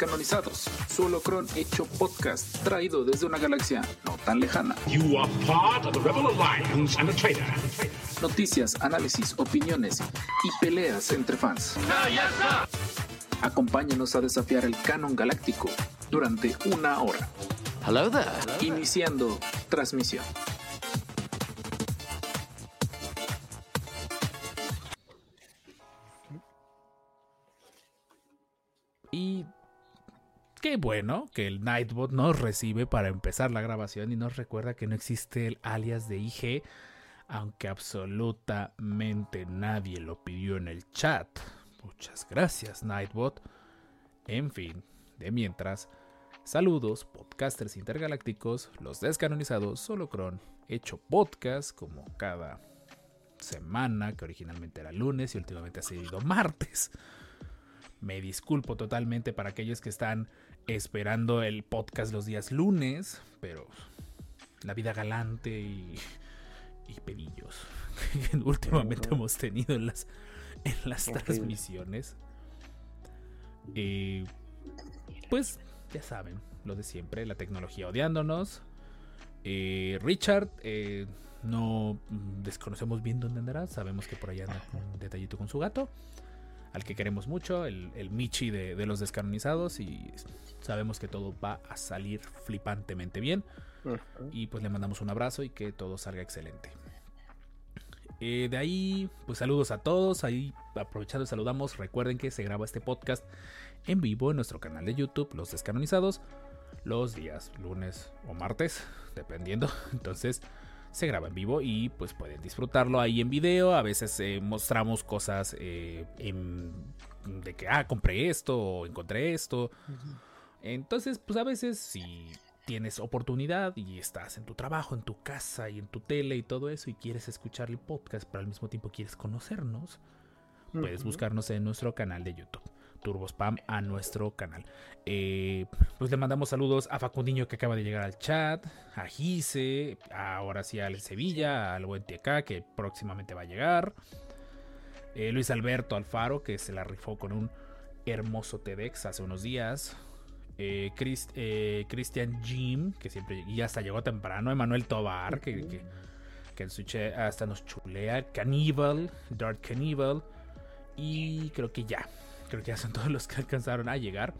Descanonizados, solo cron hecho podcast, traído desde una galaxia no tan lejana. You are part of the Rebel Alliance and a traitor. Noticias, análisis, opiniones y peleas entre fans. Acompáñanos a desafiar el canon galáctico durante una hora. Hello there. Iniciando transmisión. Bueno que el Nightbot nos recibe para empezar la grabación y nos recuerda que no existe el alias de IG, aunque absolutamente nadie lo pidió en el chat. Muchas gracias, Nightbot. En fin, de mientras, saludos, podcasters intergalácticos, los descanonizados, Solocron, hecho podcast como cada semana, que originalmente era lunes y últimamente ha sido martes. Me disculpo totalmente para aquellos que están esperando el podcast los días lunes, pero la vida galante y, y pedillos que últimamente hemos tenido en las, en las transmisiones. Eh, pues ya saben, lo de siempre, la tecnología odiándonos. Eh, Richard, eh, no desconocemos bien dónde andará, sabemos que por allá anda un detallito con su gato al que queremos mucho, el, el Michi de, de, los descanonizados y sabemos que todo va a salir flipantemente bien. Uh -huh. Y pues le mandamos un abrazo y que todo salga excelente. Eh, de ahí, pues saludos a todos. Ahí aprovechando saludamos. Recuerden que se graba este podcast en vivo en nuestro canal de YouTube, Los Descanonizados, los días lunes o martes, dependiendo. Entonces, se graba en vivo y pues pueden disfrutarlo ahí en video. A veces eh, mostramos cosas eh, en, de que, ah, compré esto o encontré esto. Uh -huh. Entonces, pues a veces si tienes oportunidad y estás en tu trabajo, en tu casa y en tu tele y todo eso y quieres escuchar el podcast, pero al mismo tiempo quieres conocernos, uh -huh. puedes buscarnos en nuestro canal de YouTube. Turbospam a nuestro canal. Eh, pues le mandamos saludos a Facundiño que acaba de llegar al chat, a Gise, ahora sí al Sevilla, al buen TK que próximamente va a llegar. Eh, Luis Alberto Alfaro que se la rifó con un hermoso TEDx hace unos días. Eh, Christ, Christian Jim que siempre y hasta llegó temprano. Emanuel Tobar que, en Switch hasta nos chulea. Cannibal, Dark Cannibal. Y creo que ya, creo que ya son todos los que alcanzaron a llegar.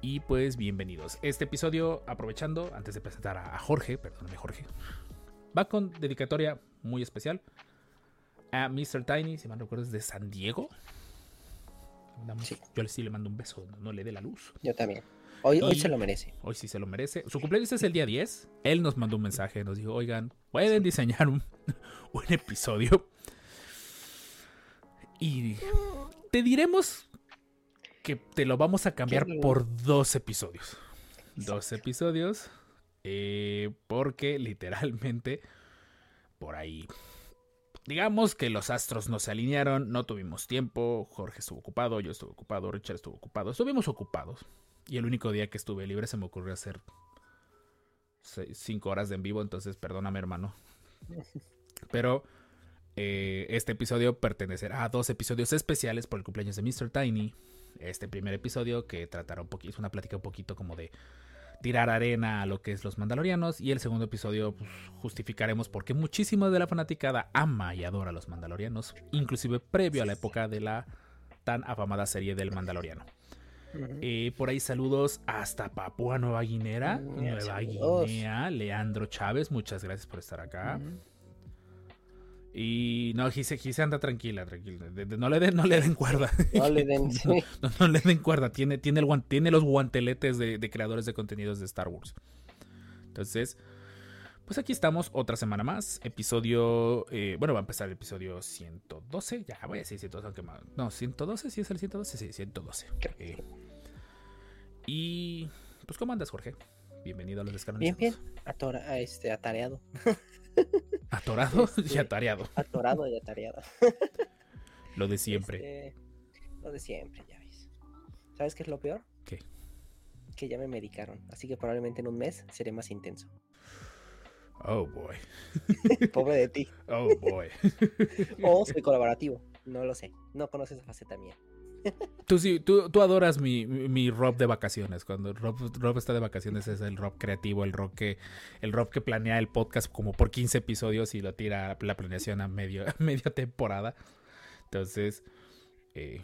Y pues bienvenidos. Este episodio, aprovechando, antes de presentar a Jorge, perdóname Jorge, va con dedicatoria muy especial a Mr. Tiny, si mal recuerdo es de San Diego. Sí. Yo sí le mando un beso, no le dé la luz. Yo también. Hoy, hoy se lo merece. Hoy sí se lo merece. Su cumpleaños es el día 10. Él nos mandó un mensaje, nos dijo, oigan, pueden diseñar un, un episodio. Y te diremos que te lo vamos a cambiar por dos episodios. Exacto. Dos episodios. Eh, porque literalmente por ahí. Digamos que los astros no se alinearon, no tuvimos tiempo. Jorge estuvo ocupado, yo estuve ocupado, Richard estuvo ocupado. Estuvimos ocupados. Y el único día que estuve libre se me ocurrió hacer cinco horas de en vivo. Entonces, perdóname, hermano. Pero eh, este episodio pertenecerá a dos episodios especiales por el cumpleaños de Mr. Tiny. Este primer episodio que tratará un poquito, es una plática un poquito como de tirar arena a lo que es los mandalorianos. Y el segundo episodio pues, justificaremos por qué muchísimo de la fanaticada ama y adora a los mandalorianos, inclusive previo a la época de la tan afamada serie del mandaloriano. Eh, por ahí saludos hasta Papua Nueva Guinea. Nueva Guinea, Leandro Chávez, muchas gracias por estar acá. Uh -huh. Y no, Gise, Gise anda tranquila, tranquila. De, de, no le den, no le den cuerda. No le den, sí. no, no, le den cuerda. Tiene, tiene, el, tiene los guanteletes de, de, creadores de contenidos de Star Wars. Entonces, pues aquí estamos otra semana más. Episodio, eh, bueno, va a empezar el episodio 112. Ya voy a decir 112, aunque más. No, 112, sí es el 112, sí, 112. Eh, y, pues, ¿cómo andas, Jorge? Bienvenido a los descanonizados. Bien, bien. Atora, este, atareado. Atorado este, y atareado. Atorado y atareado. lo de siempre. Este, lo de siempre, ya ves. ¿Sabes qué es lo peor? ¿Qué? Que ya me medicaron. Así que probablemente en un mes seré más intenso. Oh boy. Pobre de ti. Oh boy. o soy colaborativo. No lo sé. No conoces esa faceta mía. Tú, sí, tú, tú adoras mi, mi, Rob de vacaciones. Cuando Rob, Rob está de vacaciones es el Rob creativo, el Rob que, el Rob que planea el podcast como por 15 episodios y lo tira la planeación a medio, a media temporada. Entonces, eh,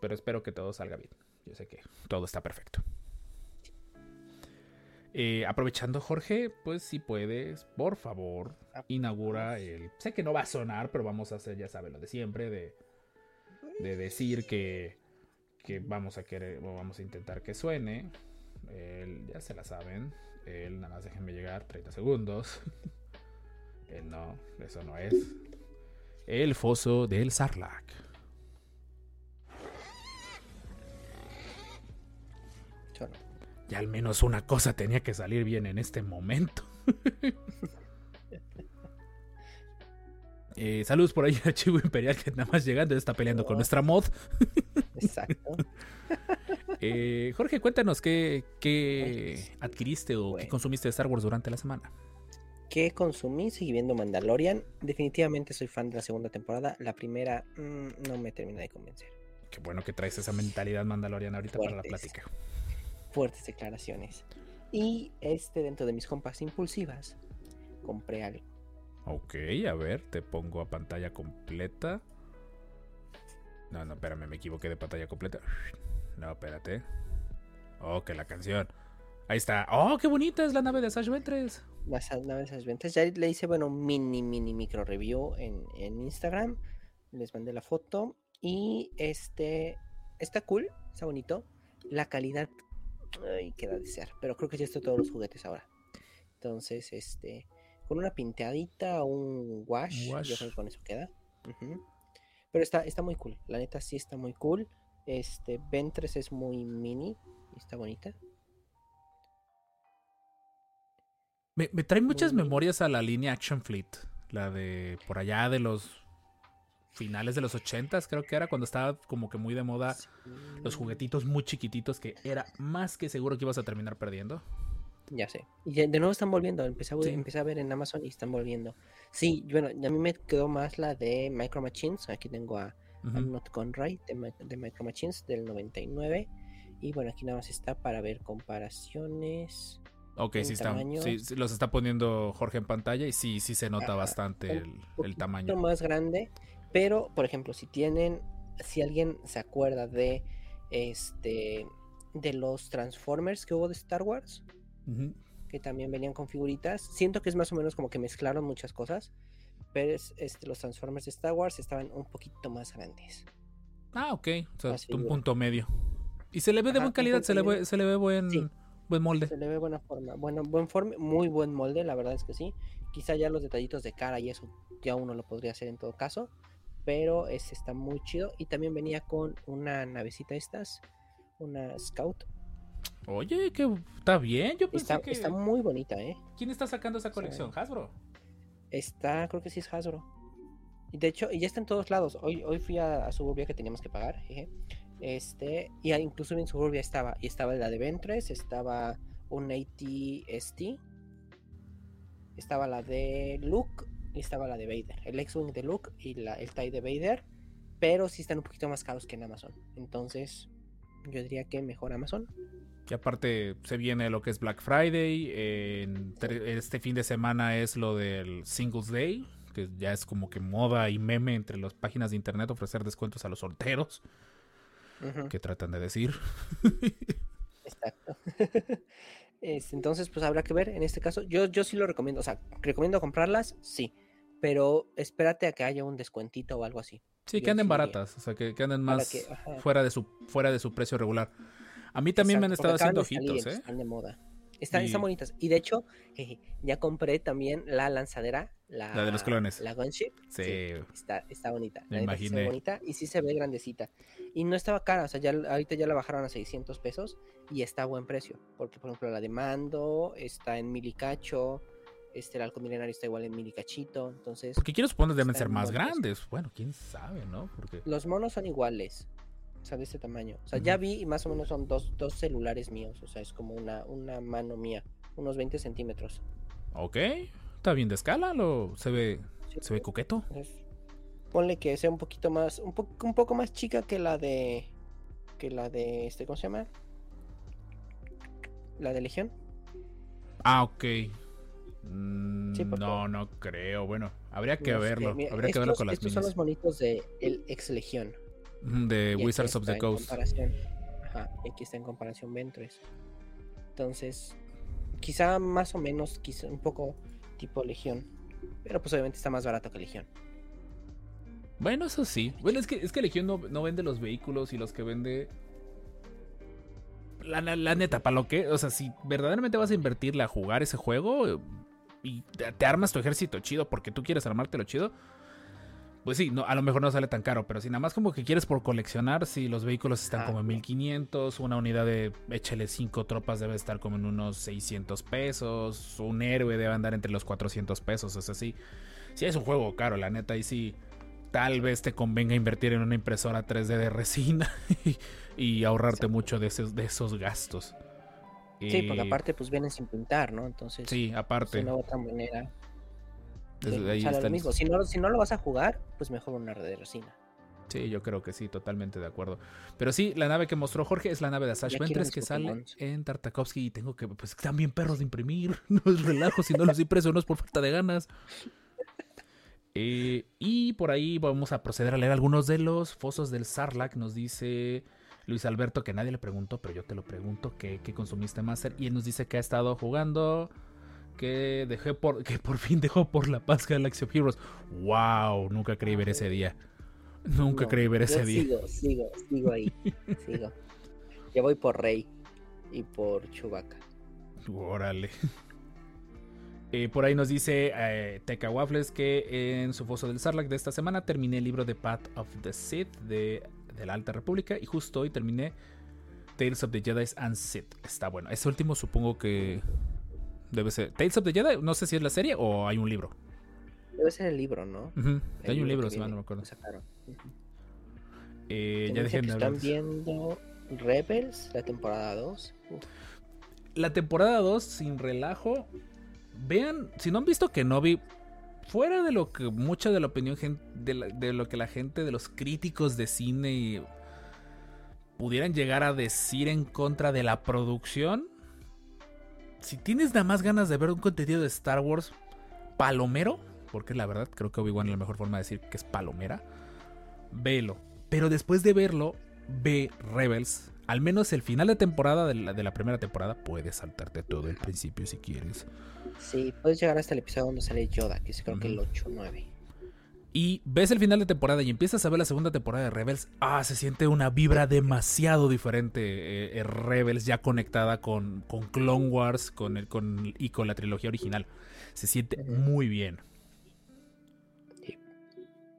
pero espero que todo salga bien. Yo sé que todo está perfecto. Eh, aprovechando, Jorge, pues si puedes, por favor, inaugura el. Sé que no va a sonar, pero vamos a hacer, ya saben, lo de siempre, de, de decir que, que vamos a querer, o vamos a intentar que suene. El- ya se la saben. El, nada más déjenme llegar 30 segundos. El no, eso no es. El foso del Sarlacc. Ya al menos una cosa tenía que salir bien en este momento. Eh, saludos por ahí a Chivo Imperial que nada más llegando está peleando con nuestra mod. Exacto. Eh, Jorge, cuéntanos qué, qué adquiriste o qué consumiste de Star Wars durante la semana. ¿Qué consumí? Seguí viendo Mandalorian. Definitivamente soy fan de la segunda temporada. La primera mm, no me termina de convencer. Qué bueno que traes esa mentalidad mandaloriana ahorita para la plática. Fuertes declaraciones. Y este, dentro de mis compras impulsivas, compré algo. Ok, a ver, te pongo a pantalla completa. No, no, espérame, me equivoqué de pantalla completa. No, espérate. Oh, que la canción. Ahí está. Oh, qué bonita es la nave de Sash Ventres. Las a- naves de las ventas. Ya le hice, bueno, mini, mini micro review en, en Instagram. Les mandé la foto. Y este está cool, está bonito. La calidad ay, queda de ser. Pero creo que ya está todos los juguetes ahora. Entonces, este, con una pinteadita o un wash, Wash. yo creo que con eso queda. Pero está, está muy cool. La neta sí está muy cool. Este, Ventres es muy mini. y Está bonita. Me, me trae muchas Muy- memorias a la línea Action Fleet. La de por allá de los finales de los ochentas, creo que era cuando estaba como que muy de moda los juguetitos muy chiquititos que era más que seguro que ibas a terminar perdiendo. Ya sé. Y de nuevo están volviendo. Empecé a, Sí. empecé a ver en Amazon y están volviendo. Sí, bueno, a mí me quedó más la de Micro Machines. Aquí tengo a. I'm Not Conray de, de Micro Machines del 99. Y bueno, aquí nada más está para ver comparaciones. Ok, sí, está, sí, los está poniendo Jorge en pantalla y sí, sí se nota bastante un el, el tamaño. más grande. Pero, por ejemplo, si tienen, si alguien se acuerda de este de los Transformers que hubo de Star Wars, Que también venían con figuritas. Siento que es más o menos como que mezclaron muchas cosas, pero es, este, los Transformers de Star Wars estaban un poquito más grandes. Ah, ok. O sea, Más un figura. punto medio. Y se le ve de buena calidad, se le, ve, medio. se le ve buen, Sí. buen molde. Se le ve buena forma, bueno, buen forma, muy buen molde, la verdad es que sí. Quizá ya los detallitos de cara y eso ya uno lo podría hacer en todo caso, pero ese está muy chido y también venía con una navecita estas, una Scout. Oye, que está bien. Yo pensé Está, que... está muy bonita, ¿eh? ¿Quién está sacando esa colección? ¿Hasbro? Está, creo que sí es Hasbro. Y de hecho, ya está en todos lados. Hoy, hoy fui a, a Suburbia que teníamos que pagar. Este, y incluso en Suburbia estaba. Y estaba la de Ventres, estaba un AT-ST. Estaba la de Luke y estaba la de Vader. El X-Wing de Luke y la, el TIE de Vader. Pero sí están un poquito más caros que en Amazon. Entonces, yo diría que mejor Amazon. Que aparte se viene lo que es Black Friday. en este fin de semana es lo del Singles Day. Que ya es como que moda y meme entre las páginas de internet ofrecer descuentos a los solteros. Ujú. Que tratan de decir. Exacto. Entonces, pues habrá que ver en este caso. Yo, yo sí lo recomiendo. O sea, recomiendo comprarlas, sí. Pero espérate a que haya un descuentito o algo así. Sí, que anden sí diría. baratas. O sea, que, que anden más que- fuera, de su, fuera de su precio regular. A mí también me han Exacto, estado haciendo salir, ojitos, ¿eh? Están de moda. Están, están Y- bonitas. Y de hecho, jeje, ya compré también la lanzadera. La, La de los clones. La Gunship. Sí. está, está bonita. Me la sí imaginé. bonita y sí se ve grandecita. Y no estaba cara, o sea, ya ahorita ya la bajaron a 600 pesos y está a buen precio. Porque, por ejemplo, la de Mando está en milicacho. Este, el halcón milenario está igual en milicachito. Entonces, Porque quiero suponer deben Está ser más buen precio. grandes. Bueno, quién sabe, ¿no? Porque. los monos son iguales. O sea, de este tamaño. O sea, ya vi y más o menos son dos, dos celulares míos. O sea, es como una, una mano mía. Unos 20 centímetros. Ok. Está bien de escala. Lo, se ve. Sí, Se ve coqueto. Entonces, ponle que sea un poquito más, un, po- un poco más chica que la de que la de este, ¿cómo se llama? La de Legión. Ah, ok. Mm, Sí, no, no creo. Bueno, habría que verlo. mira, habría que verlo estos- con las Estos son los monitos de el ex Legión. De Wizards of the Coast. Ajá, y aquí está en comparación Ventress. Entonces, quizá más o menos, quizá un poco tipo Legión. Pero pues obviamente está más barato que Legión. Bueno, eso sí. Bueno, es que, es que Legión no, no vende los vehículos y los que vende. La, la- la neta, para lo que. O sea, si verdaderamente vas a invertirle a jugar ese juego y te, te armas tu ejército chido porque tú quieres armártelo chido. Pues sí, no, a lo mejor no sale tan caro, pero si nada más como que quieres por coleccionar, si los vehículos están Ah, como en no. 1500, una unidad de échale 5 tropas debe estar como en unos 600 pesos, un héroe debe andar entre los 400 pesos, es así. Si es un juego caro, la neta, y sí, tal vez te convenga invertir en una impresora 3D de resina y, y ahorrarte mucho de esos, de esos gastos. Sí, porque aparte pues vienen sin pintar, ¿no? Entonces, Sí, de aparte. una u otra manera, ahí lo mismo. Si no, si no lo vas a jugar, pues mejor una red de resina. Sí, yo creo que sí, totalmente de acuerdo. Pero sí, la nave que mostró Jorge es la nave de Asash mis que sale en Tartakovsky y tengo que, pues bien perros de imprimir, no es relajo, si no los impreso no es por falta de ganas. Eh, y por ahí vamos a proceder a leer algunos de los fosos del Sarlacc. Nos dice Luis Alberto que nadie le preguntó, pero yo te lo pregunto, ¿qué, qué consumiste Master? Y él nos dice que ha estado jugando, que dejé por, que por fin dejó por la paz Galaxy of Heroes. ¡Wow! Nunca creí ver ese día. Nunca No, creí ver ese yo día. Sigo, sigo, sigo ahí. sigo. Ya voy por Rey y por Chewbacca. Órale. Eh, por ahí nos dice eh, Teca Waffles que en su foso del Sarlacc de esta semana terminé el libro de Path of the Sith de, de la Alta República y justo hoy terminé Tales of the Jedi and Sith. Está bueno. Ese último supongo que debe ser. Tales of the Jedi, no sé si es la serie o hay un libro. Debe ser el libro, ¿no? El Hay un libro, si mal no me acuerdo. Eh, ya dejen de hablar. están viendo Rebels, la temporada 2. Uf, la temporada 2, sin relajo. Vean, si no han visto que no vi. Fuera de lo que mucha de la opinión de, la- de lo que la gente, de los críticos de cine pudieran llegar a decir en contra de la producción. Si tienes nada más ganas de ver un contenido de Star Wars palomero, porque la verdad creo que Obi-Wan es la mejor forma de decir que es palomera, velo. Pero después de verlo, ve Rebels. Al menos el final de temporada de la, de la primera temporada, puedes saltarte todo el principio si quieres. Sí, puedes llegar hasta el episodio donde sale Yoda, que es creo que el Ujú. 8 9. Y ves el final de temporada y empiezas a ver la segunda temporada de Rebels. Ah, se siente una vibra demasiado diferente. eh, eh, Rebels ya conectada con, con Clone Wars con el, con, y con la trilogía original. Se siente muy bien.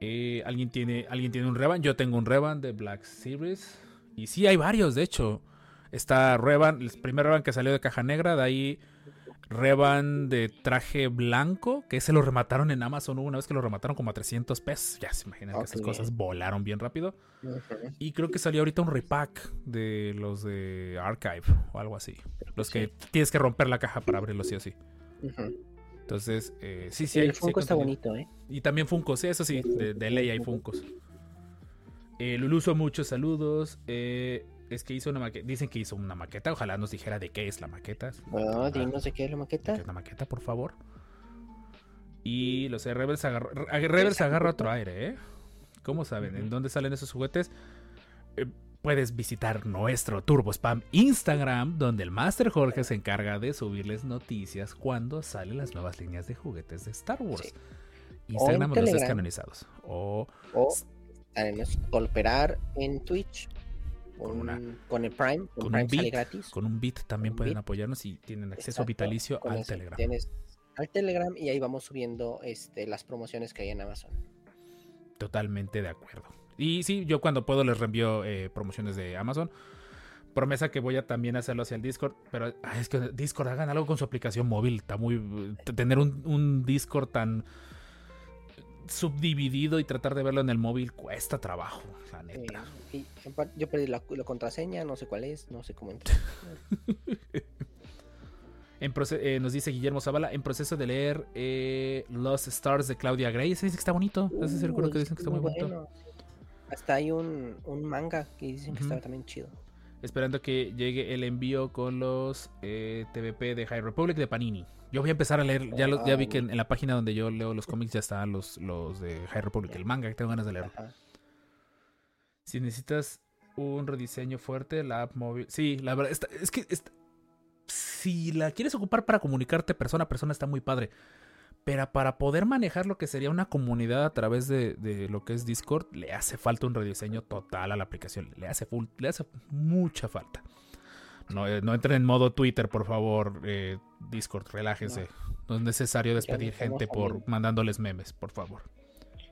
Eh, ¿alguien, tiene, ¿Alguien tiene un Revan? Yo tengo un Revan de Black Series. Y sí, hay varios, de hecho. Está Revan, el primer Revan que salió de caja negra. De ahí Revan de traje blanco, que ese lo remataron en Amazon. Una vez que lo remataron como a 300 pesos. Ya se imaginan que esas cosas volaron bien rápido. Y creo que salió ahorita un repack de los de Archive o algo así. Los que tienes que romper la caja para abrirlos sí o sí. Entonces, eh, sí, sí. Hay- el sí Funko está bonito, ¿eh? Y también Funkos, sí, eso sí, de, de ley hay Funkos. Eh, Luluso, muchos saludos. Eh, es que hizo una maqueta. Dicen que hizo una maqueta. Ojalá nos dijera de qué es la maqueta. Bueno, Ah, dinos de qué es la ¿de maqueta. qué es la maqueta, por favor? Y los Rebels agarra, Rebels agarra otro aire, ¿eh? ¿Cómo saben? ¿En dónde salen esos juguetes? Eh, puedes visitar nuestro Turbo Spam Instagram, donde el Master Jorge se encarga de subirles noticias cuando salen las nuevas líneas de juguetes de Star Wars. Sí. Instagram O en los Telegram. descanonizados. O O tenemos cooperar en Twitch. Con un- una- con el Prime. Con, con un Prime bit, gratis. con un bit también pueden apoyarnos y tienen acceso Exacto, vitalicio al Telegram. Tienes al Telegram y ahí vamos subiendo este, las promociones que hay en Amazon. Totalmente de acuerdo. Y sí, yo cuando puedo les reenvío eh, promociones de Amazon. Promesa que voy a también hacerlo hacia el Discord. Pero ay, es que Discord hagan algo con su aplicación móvil. Está muy. Tener un, un Discord tan subdividido y tratar de verlo en el móvil cuesta trabajo, la neta. yo perdí la, la contraseña, no sé cuál es, no sé cómo entrar. En eh, nos dice Guillermo Zavala, en proceso de leer eh, Lost Stars de Claudia Gray. Ese dice que está bonito. Ese Uy, que dicen que está muy bonito. Hasta hay un, un manga que dicen que Ujú. estaba también chido. Esperando que llegue el envío con los eh, TVP de High Republic de Panini. Yo voy a empezar a leer, ya, lo- ya vi que en, en la página donde yo leo los cómics ya están los, los de High Republic, el manga, que tengo ganas de leerlo. Si necesitas un rediseño fuerte, la app móvil. Sí, la verdad, está- es que está- si la quieres ocupar para comunicarte persona a persona está muy padre. Pero para poder manejar lo que sería una comunidad a través de, de lo que es Discord, le hace falta un rediseño total a la aplicación. Le hace, full- le hace mucha falta. No, eh, no entren en modo Twitter, por favor. eh, Discord, relájense. No. es necesario despedir gente por mandándoles memes, por favor. Sí.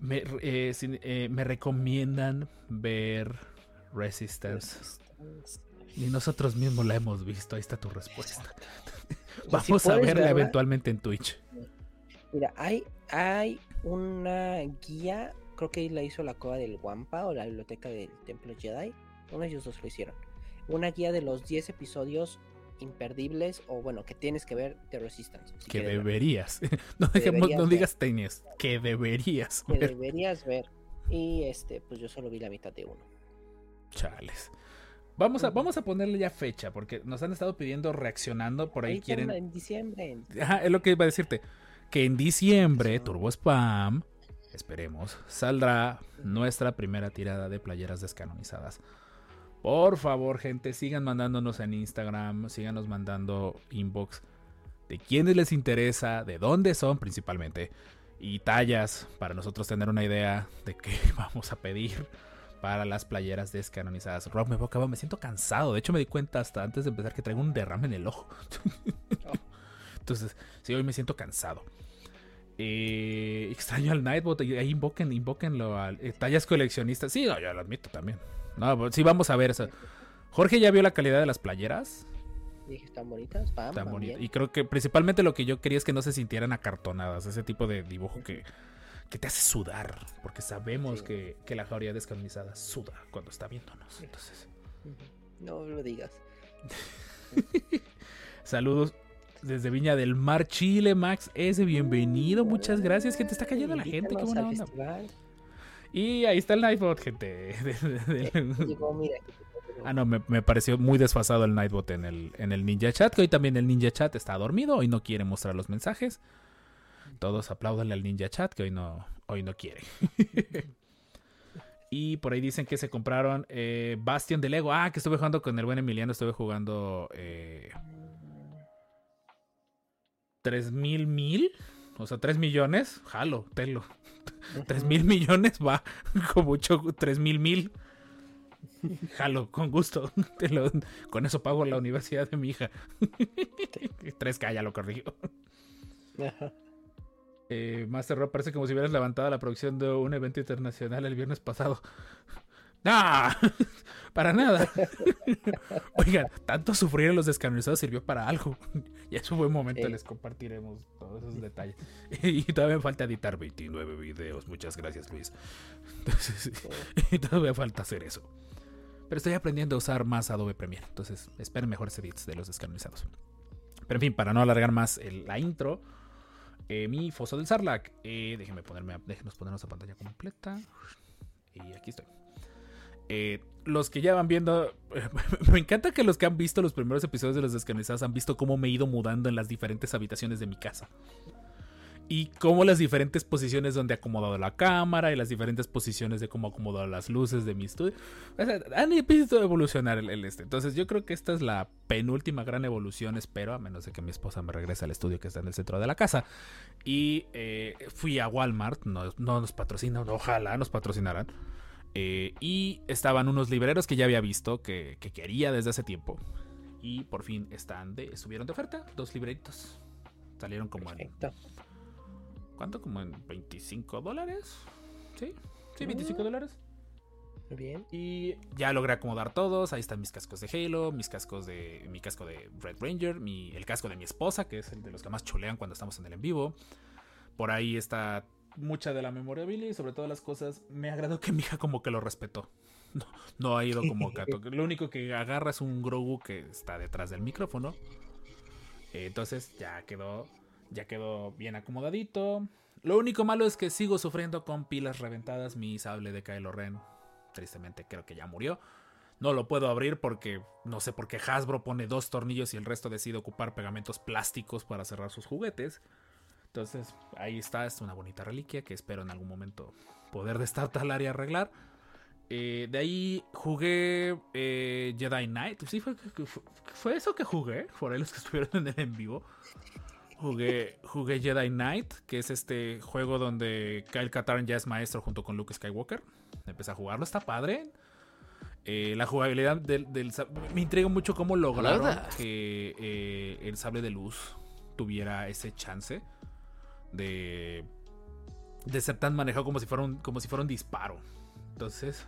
Me, eh, eh, me recomiendan ver Resistance. Y nosotros mismos la hemos visto. Ahí está tu respuesta. Vamos si a verla verla, eventualmente en Twitch. Mira, hay, hay una guía, creo que la hizo la Cueva del Wampa o la biblioteca del Templo Jedi. Uno de ellos dos lo hicieron. Una guía de los 10 episodios imperdibles o bueno, que tienes que ver de Resistance. si Que deberías. No, Que dejemos- deberías no digas tenías. Que deberías. Que ver. deberías ver. Y este, pues yo solo vi la mitad de uno. Chales. Vamos a, vamos a ponerle ya fecha, porque nos han estado pidiendo reaccionando. Por ahí quieren. En diciembre. Ajá, es lo que iba a decirte. Que en diciembre, Turbo Spam, esperemos, saldrá nuestra primera tirada de playeras descanonizadas. Por favor, gente, sigan mandándonos en Instagram, síganos mandando inbox de quiénes les interesa, de dónde son principalmente, y tallas para nosotros tener una idea de qué vamos a pedir para las playeras descanonizadas. Rob, me, acabo- me siento cansado. De hecho, me di cuenta hasta antes de empezar que traigo un derrame en el ojo. Entonces, sí, hoy me siento cansado. Eh, extraño al Nightbot. Ahí invoquen, invoquenlo al eh, tallas coleccionistas. Sí, no, yo lo admito también. No, pues, sí, vamos a ver eso. Jorge ya vio la calidad de las playeras. Dije, están bonitas. Pam. Y creo que principalmente lo que yo quería es que no se sintieran acartonadas. Ese tipo de dibujo que, que te hace sudar. Porque sabemos Sí. que, que la jauría descanonizada suda cuando está viéndonos. Entonces. No lo digas. saludos desde Viña del Mar, Chile, Max S. Bienvenido, muchas gracias. Que te está cayendo la gente, qué buena onda. festival. Y ahí está el Nightbot, gente. Mira, Ah, no, me, me pareció muy desfasado el Nightbot en el, en el Ninja Chat, que hoy también el Ninja Chat está dormido, y no quiere mostrar los mensajes. Todos apláudanle al Ninja Chat, que hoy no, hoy no quiere. y por ahí dicen que se compraron eh, Bastion de Lego. Ah, que estuve jugando con el buen Emiliano, estuve jugando eh, 3 mil mil, o sea, 3 millones. Jalo, telo. 3 mil millones va con mucho 3 mil mil. Jalo, con gusto. Te lo- con eso pago la universidad de mi hija. 3K ya lo corrigió. Ajá. Eh, Master Rob parece como si hubieras levantado la producción de un evento internacional el viernes pasado. ¡No! Para nada. Oigan, tanto sufrir en los descanonizados sirvió para algo. Y es un buen momento, Sí. les compartiremos todos esos detalles. Y todavía me falta editar 29 videos. Muchas gracias, Luis. Entonces, y todavía falta hacer eso. Pero estoy aprendiendo a usar más Adobe Premiere. Entonces, esperen mejores edits de los descanonizados. Pero en fin, para no alargar más el- la intro, eh, mi foso del Sarlacc. Eh, déjenme ponerme, a- déjenos ponernos a pantalla completa. Y aquí estoy. Eh, los que ya van viendo, me encanta que los que han visto los primeros episodios de los descanonizados han visto cómo me he ido mudando en las diferentes habitaciones de mi casa. Y cómo las diferentes posiciones donde he acomodado la cámara y las diferentes posiciones de cómo he acomodado las luces de mi estudio. O sea, han visto evolucionar el, este. Entonces yo creo que esta es la penúltima gran evolución, espero, a menos de que mi esposa me regrese al estudio que está en el centro de la casa. Y eh, fui a Walmart, no, no nos patrocinan, ojalá nos patrocinaran. Eh, y estaban unos libreros que ya había visto, que, que quería desde hace tiempo. Y por fin están de, estuvieron de oferta, dos libreritos. Salieron como en... ¿Cuánto? Como en 25 dólares. ¿Sí? Sí, 25 dólares. Muy bien. Y ya logré acomodar todos. Ahí están mis cascos de Halo, mis cascos de. mi casco de Red Ranger, mi, el casco de mi esposa, que es el de los que más chulean cuando estamos en el en vivo. Por ahí está mucha de la memorabilia y sobre todas las cosas. Me agradó que mi hija como que lo respetó. No, ha ido como gato. Lo único que agarra es un Grogu que está detrás del micrófono. Eh, Entonces ya quedó. Ya quedó bien acomodadito. Lo único malo es que sigo sufriendo con pilas reventadas mi sable de Kylo Ren. Tristemente creo que ya murió. No lo puedo abrir porque no sé por qué Hasbro pone dos tornillos y el resto decide ocupar pegamentos plásticos para cerrar sus juguetes. Entonces ahí está, es una bonita reliquia que espero en algún momento poder destartalar y arreglar. Eh, de ahí jugué eh, Jedi Knight. Sí, fue, fue, eso que jugué. Por ahí los que estuvieron en el en vivo. Jugué, jugué Jedi Knight, que es este juego donde Kyle Katarn ya es maestro junto con Luke Skywalker. Empecé a jugarlo, está padre. Eh, la jugabilidad del, Me intriga mucho cómo lograron que el sable de luz tuviera ese chance de, de ser tan manejado como si fuera un, como si fuera un disparo. Entonces,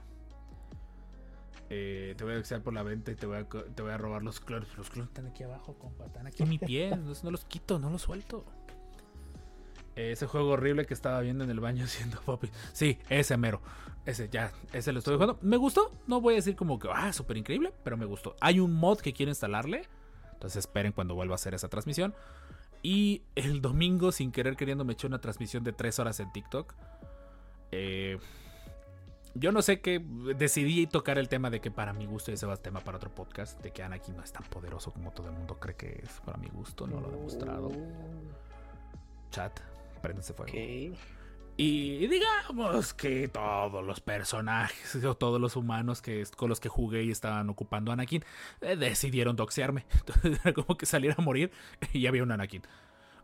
eh, te voy a echar por la venta y te voy, a, te voy a robar los clones. Los clones están aquí abajo, compa. Están aquí en mi pie. no, los quito, no los suelto. ese juego horrible que estaba viendo en el baño haciendo popi. Sí, ese mero. Ese ya, ese lo estoy jugando. Me gustó. No voy a decir como que, ah, súper increíble, pero me gustó. Hay un mod que quiero instalarle. Entonces esperen cuando vuelva a hacer esa transmisión. Y el domingo, sin querer queriendo, me eché una transmisión de 3 horas en TikTok. Eh, yo no sé qué. Decidí tocar el tema de que para mi gusto, y ese va a tema para otro podcast, de que Anakin no es tan poderoso como todo el mundo cree que es. Para mi gusto, no lo he demostrado. Chat, préndense fuego. Y digamos que todos los personajes o todos los humanos que, con los que jugué y estaban ocupando Anakin eh, decidieron doxearme. Entonces era como que saliera a morir y había un Anakin.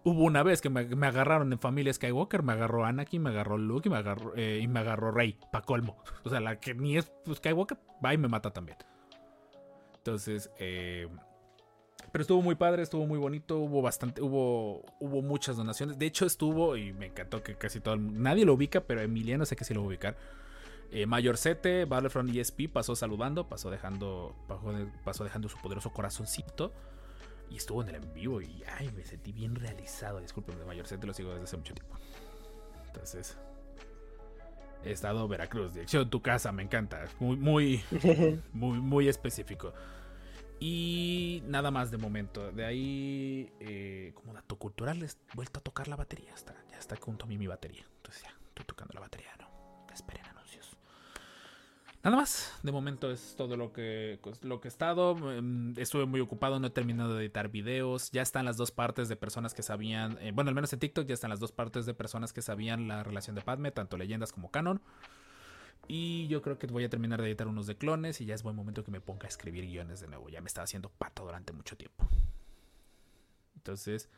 Hubo una vez que me, agarraron en familia Skywalker, me agarró Anakin, me agarró Luke y me agarró, eh, y me agarró Rey, pa' colmo. O sea, la que ni es Skywalker, va y me mata también. Entonces, eh, pero estuvo muy padre, estuvo muy bonito, hubo bastante, hubo, hubo muchas donaciones. De hecho, estuvo, y me encantó que casi todo nadie lo ubica, pero Emiliano sé que sí lo va a ubicar. Eh, Mayorcete, Battlefront ESP pasó saludando, pasó dejando, pasó dejando su poderoso corazoncito. Y estuvo en el en vivo y ay, me sentí bien realizado. Disculpen, de mayor lo sigo desde hace mucho tiempo. Entonces, he estado Veracruz, dirección tu casa, me encanta. Muy, muy, muy, muy específico. Y nada más de momento. De ahí, eh, como dato cultural, he vuelto a tocar la batería. Está, ya está junto a mí mi batería. Entonces ya, estoy tocando la batería, ¿no? Esperen anuncios. Nada más, de momento es todo lo que, pues, lo que he estado. Em, estuve muy ocupado, no he terminado de editar videos. Ya están las dos partes de personas que sabían, eh, bueno, al menos en TikTok ya están las dos partes de personas que sabían la relación de Padme, tanto leyendas como canon. Y yo creo que voy a terminar de editar unos de clones y ya es buen momento que me ponga a escribir guiones de nuevo. Ya me estaba haciendo pato durante mucho tiempo. Entonces,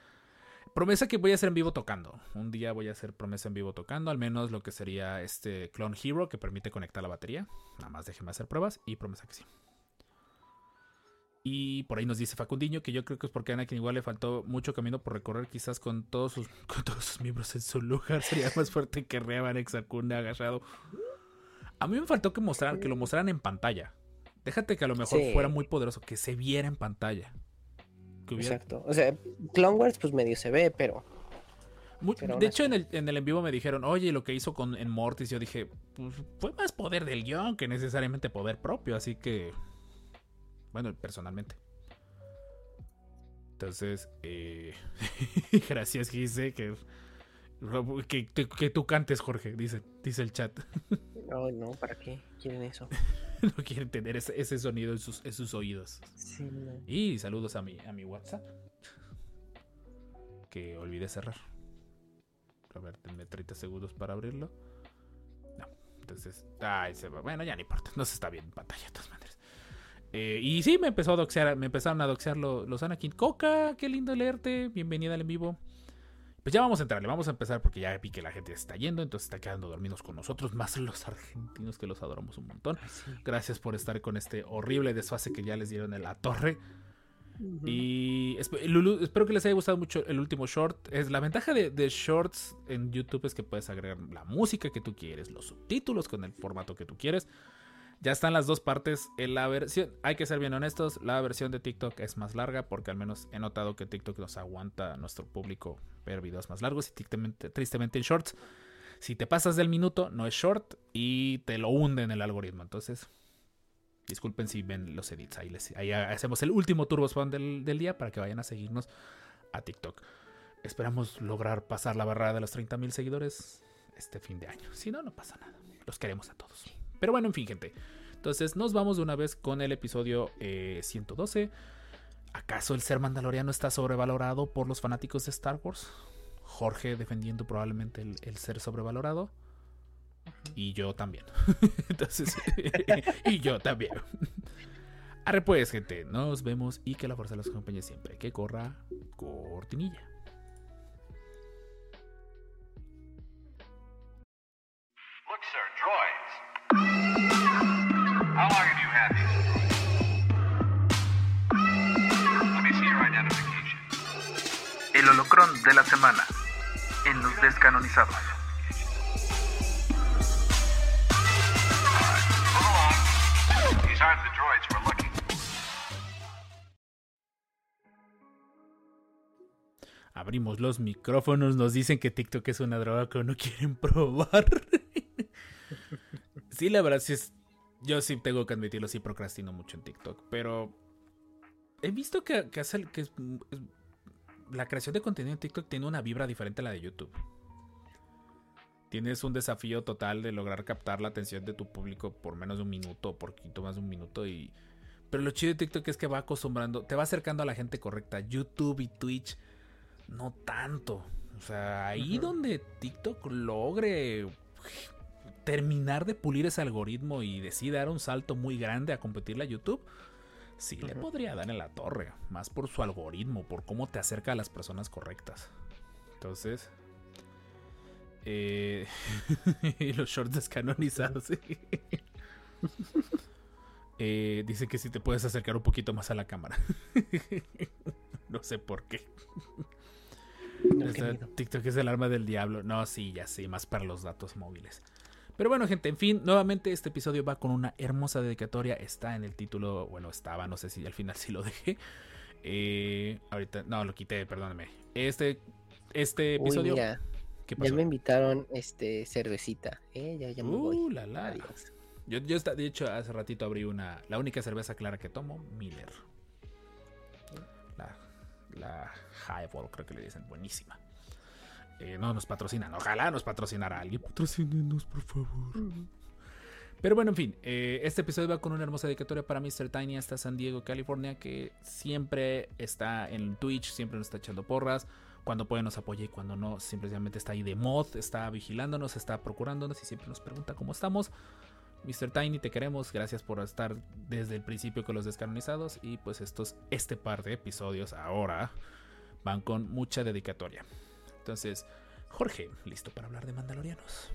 Promesa que voy a hacer en vivo tocando. Un día voy a hacer promesa en vivo tocando. Al menos lo que sería este Clone Hero que permite conectar la batería. Nada más déjenme hacer pruebas y promesa que sí. Y por ahí nos dice Facundiño que yo creo que es porque a Anakin igual le faltó mucho camino por recorrer, quizás con todos sus, con todos sus miembros en su lugar. Sería más fuerte que Revan Exacune agachado. A mí me faltó que mostrar, que lo mostraran en pantalla. Déjate que a lo mejor fuera muy poderoso, que se viera en pantalla. Exacto. O sea, Clone Wars pues medio se ve, pero... de hecho, en el, en el en vivo me dijeron, oye, lo que hizo con en Mortis, yo dije, pues fue más poder del guion que necesariamente poder propio, así que... Bueno, personalmente. Entonces, eh... gracias, Gise, que, que, que, tú cantes, Jorge, dice, dice el chat. No, no, ¿para qué quieren eso? no quieren tener ese, sonido en sus, en sus oídos. Y saludos a mi, a mi WhatsApp. Que olvidé cerrar. A ver, denme 30 segundos para abrirlo. No, entonces. Ay, se va. Bueno, ya no importa. No se está bien en pantalla, de todas maneras. Eh, y sí, me empezó a doxear, me empezaron a doxear los, los Anakin. Coca, qué lindo leerte. Bienvenida al en vivo. Pues ya vamos a entrarle, vamos a empezar porque ya vi que la gente está yendo, entonces está quedando dormidos con nosotros, más los argentinos que los adoramos un montón. Gracias por estar con este horrible desfase que ya les dieron en la torre. Y espero que les haya gustado mucho el último short. Es la ventaja de, de, shorts en YouTube es que puedes agregar la música que tú quieres, los subtítulos con el formato que tú quieres. Ya están las dos partes. La versión, hay que ser bien honestos, la versión de TikTok es más larga porque al menos he notado que TikTok nos aguanta a nuestro público ver videos más largos y tristemente, en shorts. Si te pasas del minuto, no es short y te lo hunde en el algoritmo. Entonces, disculpen si ven los edits. Ahí, hacemos el último turbo spawn del, del, día para que vayan a seguirnos a TikTok. esperamos lograr pasar la barrera de los 30.000 seguidores este fin de año. Si no, no pasa nada. Los queremos a todos. Pero bueno, en fin, gente. Entonces nos vamos de una vez con el episodio eh, 112. ¿Acaso el ser mandaloriano está sobrevalorado por los fanáticos de Star Wars? Jorge defendiendo probablemente el, el ser sobrevalorado. Y yo también. Entonces, y yo también. Arre pues, gente. Nos vemos y que la fuerza los acompañe siempre. Que corra cortinilla. How long have you had these? Let me see your identification. El holocrón de la semana en los descanonizados. Move along. These aren't the droids we're looking for. Abrimos los micrófonos. Nos dicen que TikTok es una droga que no quieren probar. sí, la verdad, sí es. Yo sí tengo que admitirlo, sí procrastino mucho en TikTok. Pero he visto que, que hace que es- es- la creación de contenido en TikTok tiene una vibra diferente a la de YouTube. Tienes un desafío total de lograr captar la atención de tu público por menos de un minuto o por poquito más de un minuto. Y... Pero lo chido de TikTok es que va acostumbrando, te va acercando a la gente correcta. YouTube y Twitch no tanto. O sea, ahí donde TikTok logre terminar de pulir ese algoritmo y decide dar un salto muy grande a competirle a YouTube, sí le podría dar en la torre. Más por su algoritmo, por cómo te acerca a las personas correctas. Entonces. Eh, y los shorts descanonizados. Eh, dice que si te puedes acercar un poquito más a la cámara. no sé por qué. No, O qué sea, miedo. TikTok es el arma del diablo. No, sí, ya sé, más para los datos móviles. Pero bueno, gente, en fin, nuevamente este episodio va con una hermosa dedicatoria. Está en el título, bueno, estaba, no sé si al final sí lo dejé. Eh, ahorita, no, lo quité, perdóname. Este, este Uy, episodio. mira, ¿Qué ya me invitaron este cervecita. Eh, ya, ya me voy. Uh, la, la. Adiós. Yo, yo esta- de hecho, hace ratito abrí una. La única cerveza clara que tomo, Miller. La, la Highball, creo que le dicen. Buenísima. Eh, no nos patrocinan. Ojalá nos patrocinara alguien. Patrocínenos, por favor. Pero bueno, en fin. eh, este episodio va con una hermosa dedicatoria para Mr. Tiny hasta San Diego, California, que siempre está en Twitch, siempre nos está echando porras. Cuando puede nos apoya y cuando no, simplemente está ahí de mod, está vigilándonos, está procurándonos y siempre nos pregunta cómo estamos. Mr. Tiny, te queremos. Gracias por estar desde el principio con los descanonizados. Y pues estos, este par de episodios ahora van con mucha dedicatoria. Entonces, Jorge, listo para hablar de Mandalorianos.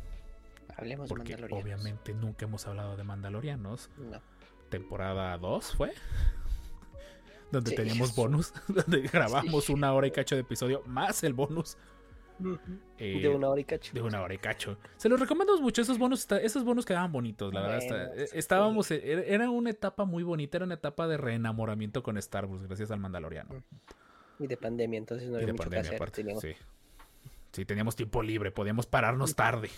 Hablemos de Mandalorianos. obviamente nunca hemos hablado de Mandalorianos. No. Temporada 2 fue. Donde Sí. teníamos bonus. Donde grabamos una hora y cacho de episodio. Más el bonus. eh, de una hora y cacho. de una hora y cacho. Se los recomendamos mucho. Esos bonus, está- esos bonus quedaban bonitos, la verdad. está- Bueno, sí. estábamos, eh, era una etapa muy bonita. Era una etapa de reenamoramiento con Star Wars, gracias al Mandaloriano. Y de pandemia, entonces no había mucho que hacer. aparte. teníamos- Sí. Sí, teníamos tiempo libre. Podíamos pararnos tarde.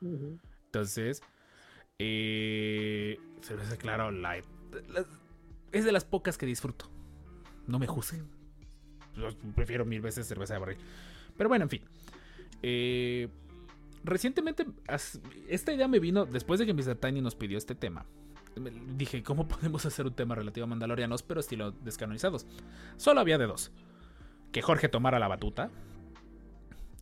Entonces, eh, cerveza claro, light. La- Es de las pocas que disfruto. No me juzguen. Prefiero mil veces cerveza de barril. Pero bueno, en fin. Eh, recientemente, esta idea me vino después de que Mr. Tiny nos pidió este tema. Dije, ¿cómo podemos hacer un tema relativo a Mandalorianos, pero estilo descanonizados? Solo había de dos. Que Jorge tomara la batuta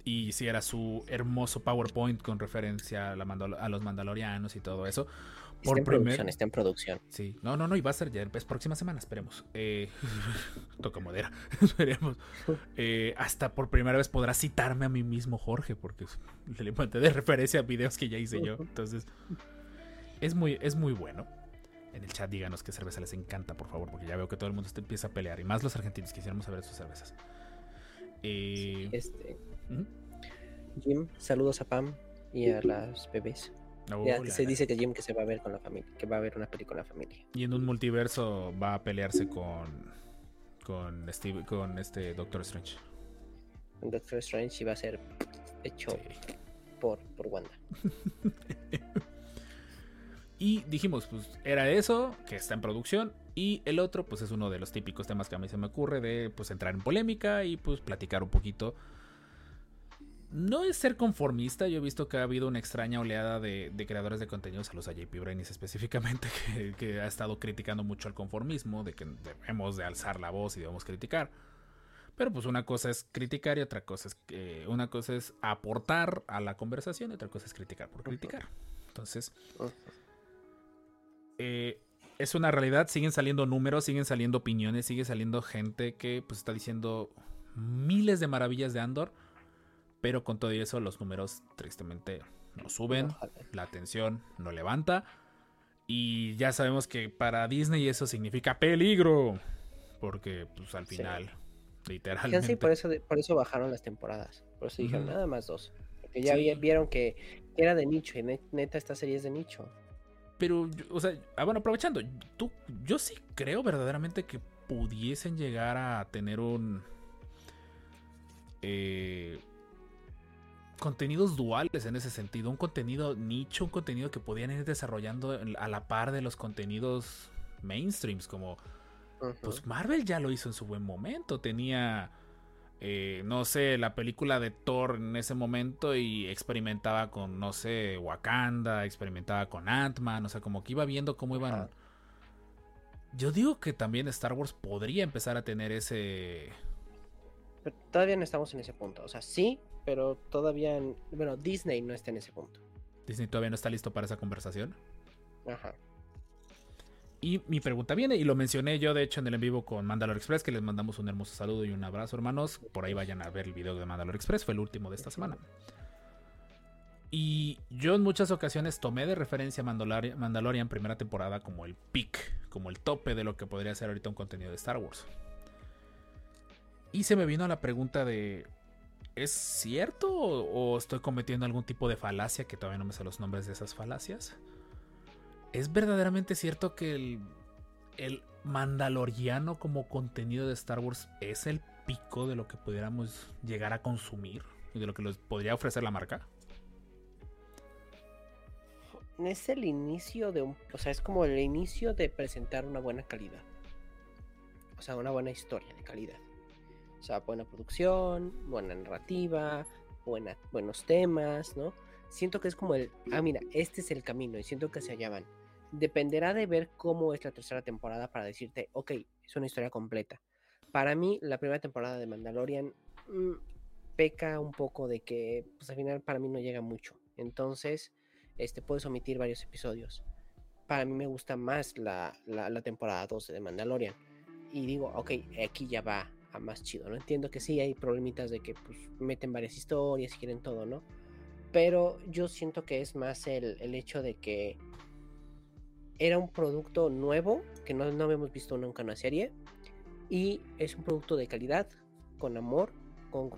y hiciera su hermoso PowerPoint con referencia a, la Mandal- a los Mandalorianos y todo eso. Está en producción, está en producción. Sí, no, no, no, y va a ser ya es próxima semana, esperemos. Eh, toca madera, esperemos. Eh, hasta por primera vez podrá citarme a mí mismo Jorge, porque le mandé de referencia a videos que ya hice yo. Entonces, es muy, es muy bueno. En el chat díganos qué cerveza les encanta, por favor, porque ya veo que todo el mundo empieza a pelear, y más los argentinos, quisiéramos saber sus cervezas. Eh, Este, Jim, saludos a Pam y a las bebés. Ya se dice que Jim que se va a ver con la familia, que va a ver una película en la familia. Y en un multiverso va a pelearse con con Steve, con este Doctor Strange. Doctor Strange iba a ser hecho Sí. por, por Wanda. Y dijimos, pues era eso, que está en producción. Y el otro, pues es uno de los típicos temas que a mí se me ocurre de pues entrar en polémica y pues platicar un poquito. No es ser conformista, yo he visto que ha habido una extraña oleada de, de creadores de contenidos, a los a JP Brenis específicamente, que, que ha estado criticando mucho al conformismo, de que debemos de alzar la voz y debemos criticar. Pero pues una cosa es criticar y otra cosa es que una cosa es aportar a la conversación y otra cosa es criticar por criticar. Entonces, eh, es una realidad, siguen saliendo números, siguen saliendo opiniones, sigue saliendo gente que pues está diciendo miles de maravillas de Andor, pero con todo eso los números tristemente no suben, la atención no levanta y ya sabemos que para Disney eso significa peligro, porque pues al Sí. final literalmente Sí, por eso, por eso bajaron las temporadas. Por eso dijeron nada más dos. Porque ya Sí. vi- vieron que era de nicho y ne- neta esta serie es de nicho. Pero, o sea, ah, bueno, aprovechando, tú, yo sí creo verdaderamente que pudiesen llegar a tener un. eh, contenidos duales en ese sentido. Un contenido nicho, un contenido que podían ir desarrollando a la par de los contenidos mainstreams. Como, pues Marvel ya lo hizo en su buen momento. Tenía. eh, no sé, la película de Thor en ese momento y experimentaba con, no sé, Wakanda, experimentaba con Ant-Man, o sea, como que iba viendo cómo iban... Yo digo que también Star Wars podría empezar a tener ese... Pero todavía no estamos en ese punto. O sea, sí, pero todavía. Bueno, Disney no está en ese punto. Disney todavía no está listo para esa conversación. Ajá. Y mi pregunta viene, y lo mencioné yo de hecho en el en vivo con Mandalore Express, que les mandamos un hermoso saludo y un abrazo hermanos. Por ahí vayan a ver el video de Mandalore Express, fue el último de esta semana. Y yo en muchas ocasiones tomé de referencia a Mandalori- Mandalorian primera temporada como el peak, como el tope de lo que podría ser ahorita un contenido de Star Wars. Y se me vino la pregunta de, ¿es cierto o, estoy cometiendo algún tipo de falacia que todavía no me sé los nombres de esas falacias? ¿Es verdaderamente cierto que el, Mandaloriano como contenido de Star Wars es el pico de lo que pudiéramos llegar a consumir y de lo que nos podría ofrecer la marca? Es el inicio de un. O sea, es como el inicio de presentar una buena calidad. O sea, una buena historia de calidad. O sea, buena producción, buena narrativa, buena, buenos temas, ¿no? Siento que es como el. Ah, mira, este es el camino y siento que allá van. Dependerá de ver cómo es la tercera temporada para decirte, ok, es una historia completa. Para mí, la primera temporada de Mandalorian mm, peca un poco de que, pues al final para mí no llega mucho. Entonces, este, puedes omitir varios episodios. Para mí me gusta más la, la, la temporada 12 de Mandalorian. Y digo, ok, aquí ya va a más chido, ¿no? Entiendo que sí hay problemitas de que pues, meten varias historias y quieren todo, ¿no? Pero yo siento que es más el, el hecho de que era un producto nuevo, que no, no habíamos visto nunca en una serie. Y es un producto de calidad, con amor, con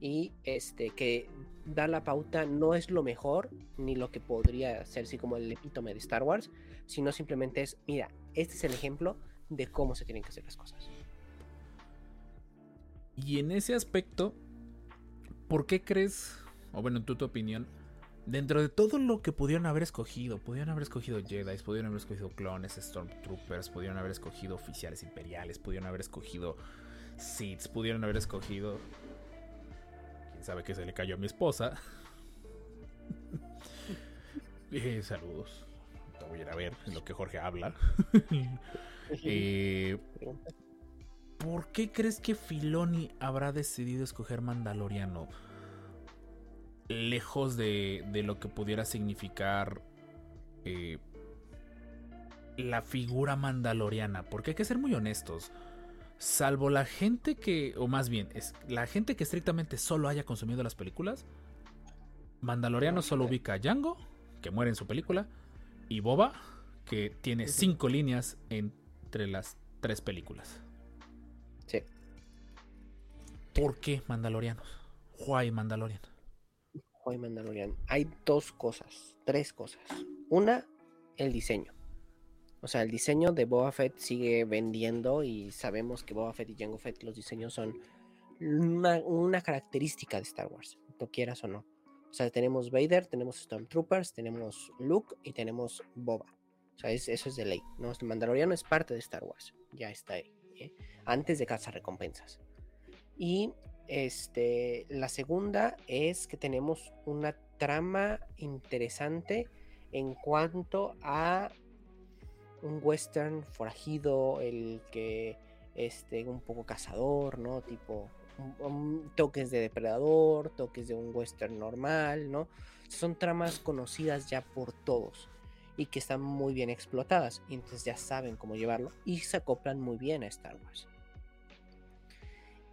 y este que da la pauta no es lo mejor ni lo que podría ser así como el epítome de Star Wars, sino simplemente es, mira, este es el ejemplo de cómo se tienen que hacer las cosas. Y en ese aspecto, ¿por qué crees, o bueno, en tu, opinión, dentro de todo lo que pudieron haber escogido, pudieron haber escogido Jedi, pudieron haber escogido clones, Stormtroopers, pudieron haber escogido oficiales imperiales, pudieron haber escogido Sith, pudieron haber escogido... Quién sabe que se le cayó a mi esposa. Eh, saludos. Te voy a ir a ver lo que Jorge habla. Eh, ¿Por qué crees que Filoni habrá decidido escoger Mandaloriano? Lejos de, de lo que pudiera significar eh, la figura mandaloriana. Porque hay que ser muy honestos. Salvo la gente que, o más bien, es la gente que estrictamente solo haya consumido las películas, Mandaloriano solo ubica a Django, que muere en su película, y Boba, que tiene cinco líneas entre las tres películas. ¿Por qué Mandalorianos? Why Mandalorian? Hoy Mandalorian. Hay dos cosas, tres cosas. Una, el diseño. O sea, el diseño de Boba Fett sigue vendiendo y sabemos que Boba Fett y Jango Fett, los diseños son una, característica de Star Wars, no quieras o no. O sea, tenemos Vader, tenemos Stormtroopers, tenemos Luke y tenemos Boba. O sea, es- eso es de ley. ¿no? Mandaloriano es parte de Star Wars. Ya está ahí. ¿eh? Antes de Casa Recompensas. Y este, la segunda es que tenemos una trama interesante en cuanto a un western forajido, el que este un poco cazador, ¿no? Tipo toques de depredador, toques de un western normal, ¿no? Son tramas conocidas ya por todos y que están muy bien explotadas y entonces ya saben cómo llevarlo y se acoplan muy bien a Star Wars.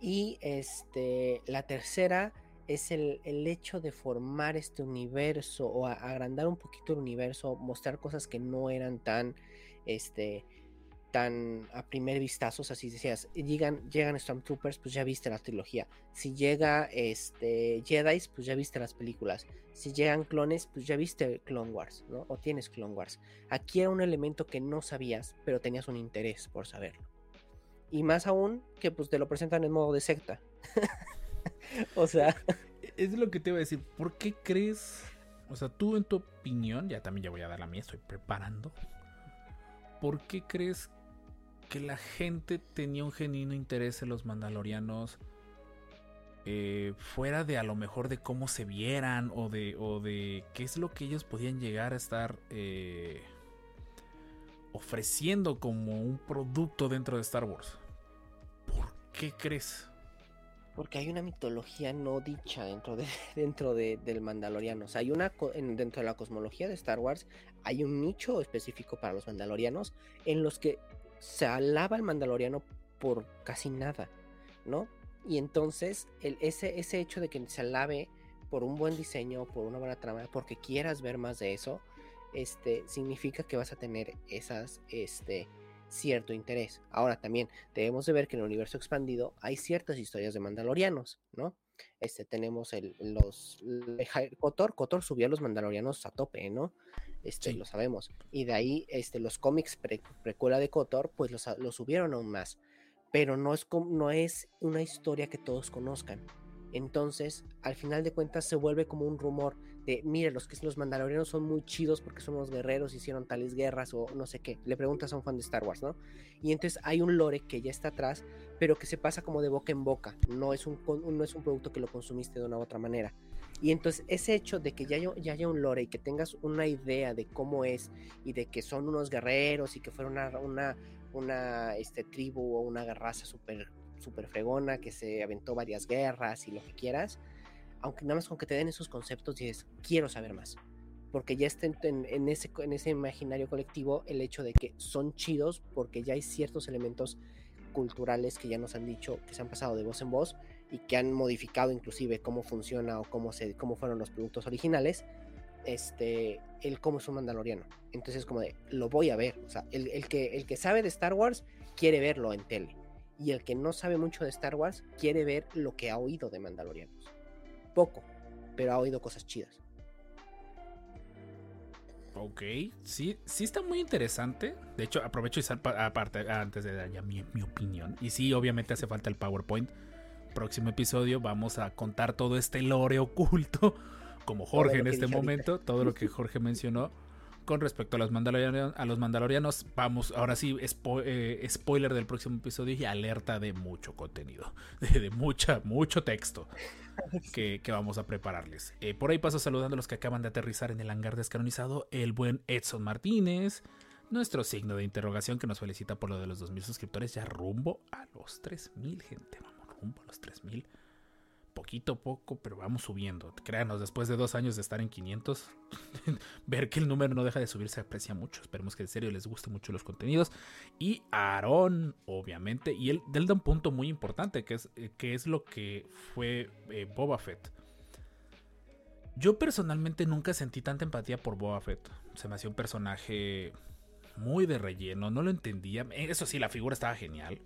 Y este, la tercera es el, el hecho de formar este universo o agrandar un poquito el universo, mostrar cosas que no eran tan, este, tan a primer vistazo, o sea, si decías, llegan, llegan Stormtroopers, pues ya viste la trilogía. Si llega este Jedi, pues ya viste las películas. Si llegan clones, pues ya viste Clone Wars, ¿no? O tienes Clone Wars. Aquí era un elemento que no sabías, pero tenías un interés por saberlo. Y más aún que pues te lo presentan en modo de secta. o sea, Es lo que te iba a decir. ¿Por qué crees? O sea, tú en tu opinión, ya también ya voy a dar la mía, estoy preparando. ¿Por qué crees que la gente tenía un genuino interés en los mandalorianos? eh, fuera de a lo mejor de cómo se vieran o de, o de qué es lo que ellos podían llegar a estar eh, ofreciendo como un producto dentro de Star Wars. ¿Por qué crees? porque hay una mitología no dicha dentro, de, dentro de- del Mandaloriano. O sea, hay una dentro de la cosmología de Star Wars, hay un nicho específico para los Mandalorianos en los que se alaba al Mandaloriano por casi nada, ¿no? Y entonces, el, ese, ese hecho de que se alabe por un buen diseño, por una buena trama, porque quieras ver más de eso, este, significa que vas a tener esas, este, cierto interés. Ahora también debemos de ver que en el universo expandido hay ciertas historias de mandalorianos, ¿no? Este, tenemos el, los... el Kotor, Kotor subió a los mandalorianos a tope, ¿no? Este, Sí. lo sabemos. Y de ahí, este, los cómics pre- precuela de Kotor, pues los, los subieron aún más. Pero no es, no es una historia que todos conozcan. Entonces, al final de cuentas, se vuelve como un rumor de, mire, los que los mandalorianos son muy chidos porque son unos guerreros, hicieron tales guerras o no sé qué. Le preguntas a un fan de Star Wars, ¿no? Y entonces hay un lore que ya está atrás, pero que se pasa como de boca en boca. No es un, no es un producto que lo consumiste de una u otra manera. Y entonces ese hecho de que ya haya, ya haya un lore y que tengas una idea de cómo es y de que son unos guerreros y que fueron una, una, una este, tribu o una raza súper super fregona que se aventó varias guerras y lo que quieras, aunque nada más con que te den esos conceptos dices, quiero saber más. Porque ya está en, ese, en ese imaginario colectivo el hecho de que son chidos porque ya hay ciertos elementos culturales que ya nos han dicho, que se han pasado de voz en voz y que han modificado inclusive cómo funciona o cómo, se, cómo fueron los productos originales, este, el cómo es un mandaloriano. Entonces como de, lo voy a ver. O sea, el, el que, el que sabe de Star Wars quiere verlo en tele. Y el que no sabe mucho de Star Wars quiere ver lo que ha oído de mandalorianos. Poco, pero ha oído cosas chidas. Ok, sí, sí está muy interesante. De hecho, aprovecho y aparte antes de dar ya mi, mi opinión. Y sí, obviamente hace falta el PowerPoint. Próximo episodio vamos a contar todo este lore oculto, como Jorge en este ahorita. momento, todo lo que Jorge mencionó con respecto a los mandalorianos. A los mandalorianos, vamos, ahora sí, spo- eh, spoiler del próximo episodio y alerta de mucho contenido, de, de mucha, mucho texto que, que vamos a prepararles. Eh, por ahí paso saludando a los que acaban de aterrizar en el hangar descanonizado, el buen Edson Martínez, nuestro signo de interrogación que nos felicita por lo de los 2.000 suscriptores, ya rumbo a los 3.000, gente, vamos, rumbo a los 3.000. Poquito a poco, pero vamos subiendo. Créanos, después de dos años de estar en 500, ver que el número no deja de subir se aprecia mucho. Esperemos que en serio les guste mucho los contenidos. Y Aarón, obviamente, y él, él da un punto muy importante, que es, eh, que es lo que fue eh, Boba Fett. Yo personalmente nunca sentí tanta empatía por Boba Fett. Se me hacía un personaje muy de relleno, no lo entendía. Eso sí, la figura estaba genial.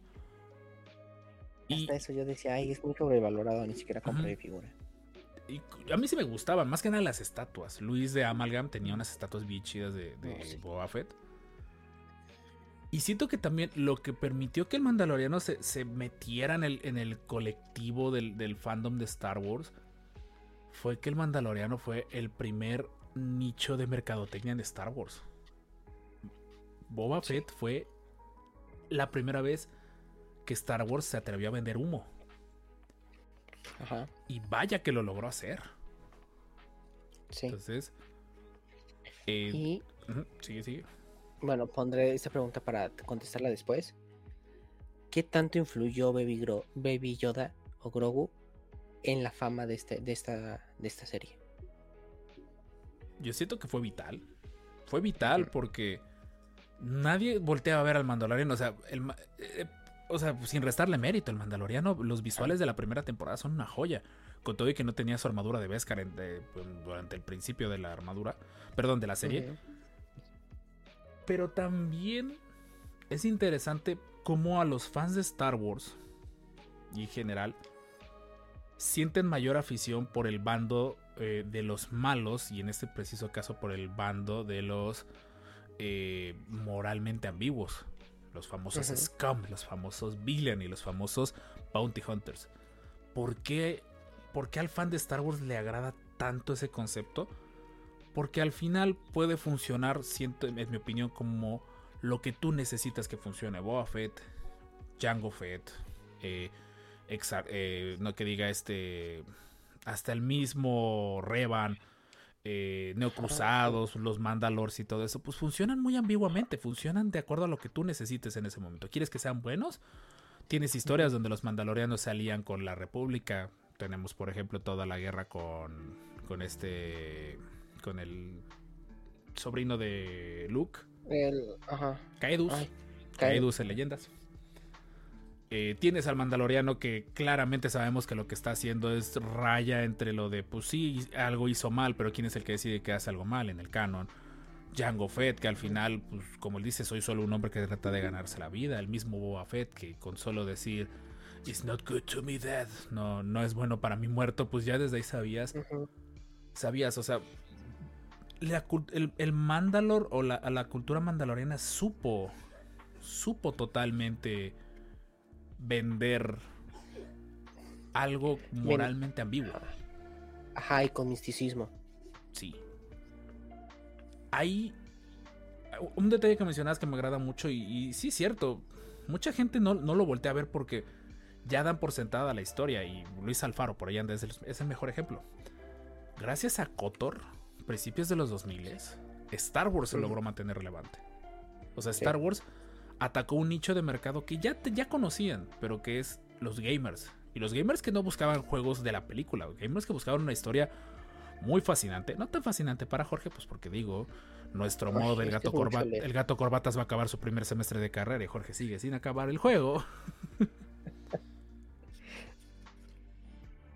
Y, Hasta eso yo decía, ay, es muy sobrevalorado, ni siquiera compré Ujú. figura. y a mí sí me gustaban, más que nada las estatuas. Luis de Amalgam tenía unas estatuas bien chidas de, de Oh, sí. Boba Fett. Y siento que también lo que permitió que el Mandaloriano se, se metiera en el, en el colectivo del, del fandom de Star Wars fue que el Mandaloriano fue el primer nicho de mercadotecnia en Star Wars. Boba Fett fue la primera vez que Star Wars se atrevió a vender humo. Ajá. Y vaya que lo logró hacer. Sí. Entonces. eh, Y sigue, sigue. bueno, pondré esta pregunta para contestarla después. ¿Qué tanto influyó Baby, Gro- Baby Yoda o Grogu en la fama de, este, de, esta, de esta serie? Yo siento que fue vital. Fue vital porque nadie voltea a ver al Mandaloriano. O sea, el eh, o sea, sin restarle mérito, el Mandaloriano, los visuales de la primera temporada son una joya. Con todo y que no tenía su armadura de Beskar en- de- durante el principio de la armadura, perdón, de la serie. Pero también es interesante cómo a los fans de Star Wars y en general sienten mayor afición por el bando eh, de los malos y en este preciso caso por el bando de los eh, moralmente ambiguos. Los famosos scum, los famosos villain y los famosos bounty hunters. ¿Por qué, ¿Por qué al fan de Star Wars le agrada tanto ese concepto? Porque al final puede funcionar, siento, en mi opinión, como lo que tú necesitas que funcione. Boba Fett, Jango Fett, eh, Exar- eh, no que diga este, hasta el mismo Revan, eh, Neocruzados, los Mandalors y todo eso, pues funcionan muy ambiguamente, funcionan de acuerdo a lo que tú necesites en ese momento. ¿Quieres que sean buenos? Tienes historias donde los mandalorianos se alían con la República. Tenemos, por ejemplo, toda la guerra con, con este, con el sobrino de Luke, El, ajá. Caedus. Ay, Caedus en leyendas. Eh, tienes al Mandaloriano que claramente sabemos que lo que está haciendo es raya entre lo de, pues sí, algo hizo mal, pero quién es el que decide que hace algo mal en el canon. Jango Fett, que al final, pues como él dice, soy solo un hombre que trata de ganarse la vida. El mismo Boba Fett, que con solo decir, It's not good to me dead, no, no es bueno para mí muerto, pues ya desde ahí sabías sabías, o sea, la el, el Mandalor o la, a la cultura mandaloriana supo, supo totalmente vender algo moralmente ambiguo. Ajá, y con misticismo. Sí. Hay un detalle que mencionabas que me agrada mucho y, y sí es cierto, mucha gente no, no lo voltea a ver porque ya dan por sentada la historia y Luis Alfaro por allá anda, es el, es el mejor ejemplo. Gracias a Kotor, principios de los 2000 Star Wars se logró mantener relevante. O sea. Star Wars atacó un nicho de mercado que ya, ya conocían, pero que es los gamers. Y los gamers que no buscaban juegos de la película, gamers que buscaban una historia muy fascinante. No tan fascinante para Jorge, pues porque digo, nuestro Jorge, modo del gato, corba- el gato corbatas va a acabar su primer semestre de carrera y Jorge sigue sin acabar el juego.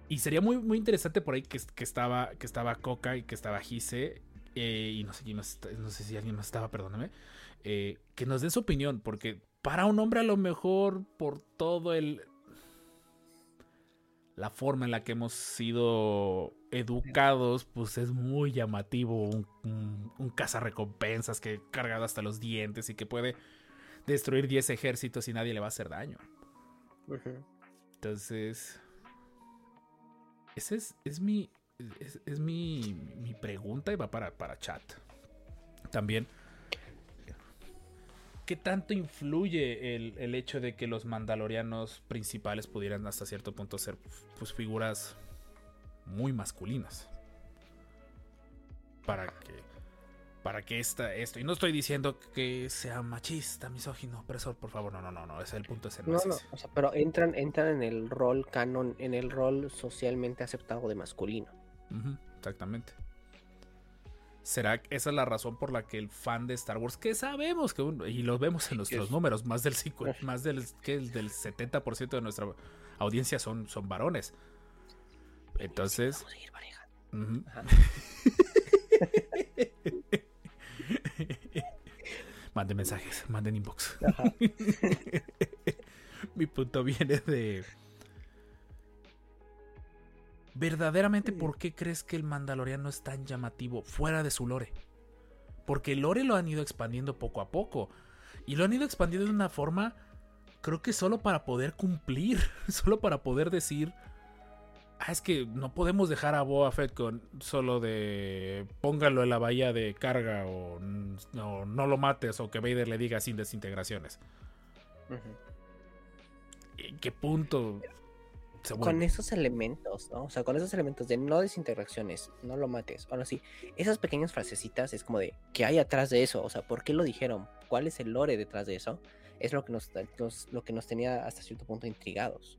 y sería muy, muy interesante por ahí que, que estaba, que estaba Coca y que estaba Gise. eh, y no sé, quién más está- no sé si alguien más estaba, perdóname. Eh, que nos den su opinión, porque para un hombre a lo mejor por todo el... La forma en la que hemos sido educados, pues es muy llamativo un, un, un cazarrecompensas que cargado hasta los dientes y que puede destruir 10 ejércitos y nadie le va a hacer daño. Entonces, esa es, es mi, es, es mi, mi pregunta y va para, para chat. También, ¿qué tanto influye el, el hecho de que los mandalorianos principales pudieran hasta cierto punto ser pues, figuras muy masculinas? Para que, para que esta, esto, y no estoy diciendo que sea machista, misógino, opresor, por favor, no, no, no, no, ese es el punto, ese no No, es no, ese. o sea, pero entran, entran en el rol canon, en el rol socialmente aceptado de masculino. Exactamente. ¿Será que esa es la razón por la que el fan de Star Wars, que sabemos que, un- y lo vemos en nuestros es- números, más del, más del, que el del 70% de nuestra audiencia son, son varones? Entonces, Vamos a ujú. Ajá. manden mensajes, manden inbox. Mi punto viene de. Verdaderamente, ¿por qué crees que el Mandaloriano es tan llamativo fuera de su lore? Porque el lore lo han ido expandiendo poco a poco. Y lo han ido expandiendo de una forma, creo que solo para poder cumplir, solo para poder decir, ah, es que no podemos dejar a Boa Fett con solo de póngalo en la bahía de carga o no, no lo mates o que Vader le diga sin desintegraciones. ¿En qué punto se Con esos elementos, ¿no? O sea, con esos elementos de no desintegraciones, no lo mates. Ahora sí, esas pequeñas frasecitas es como de, ¿qué hay atrás de eso? O sea, ¿por qué lo dijeron? ¿Cuál es el lore detrás de eso? Es lo que nos, lo que nos tenía hasta cierto punto intrigados.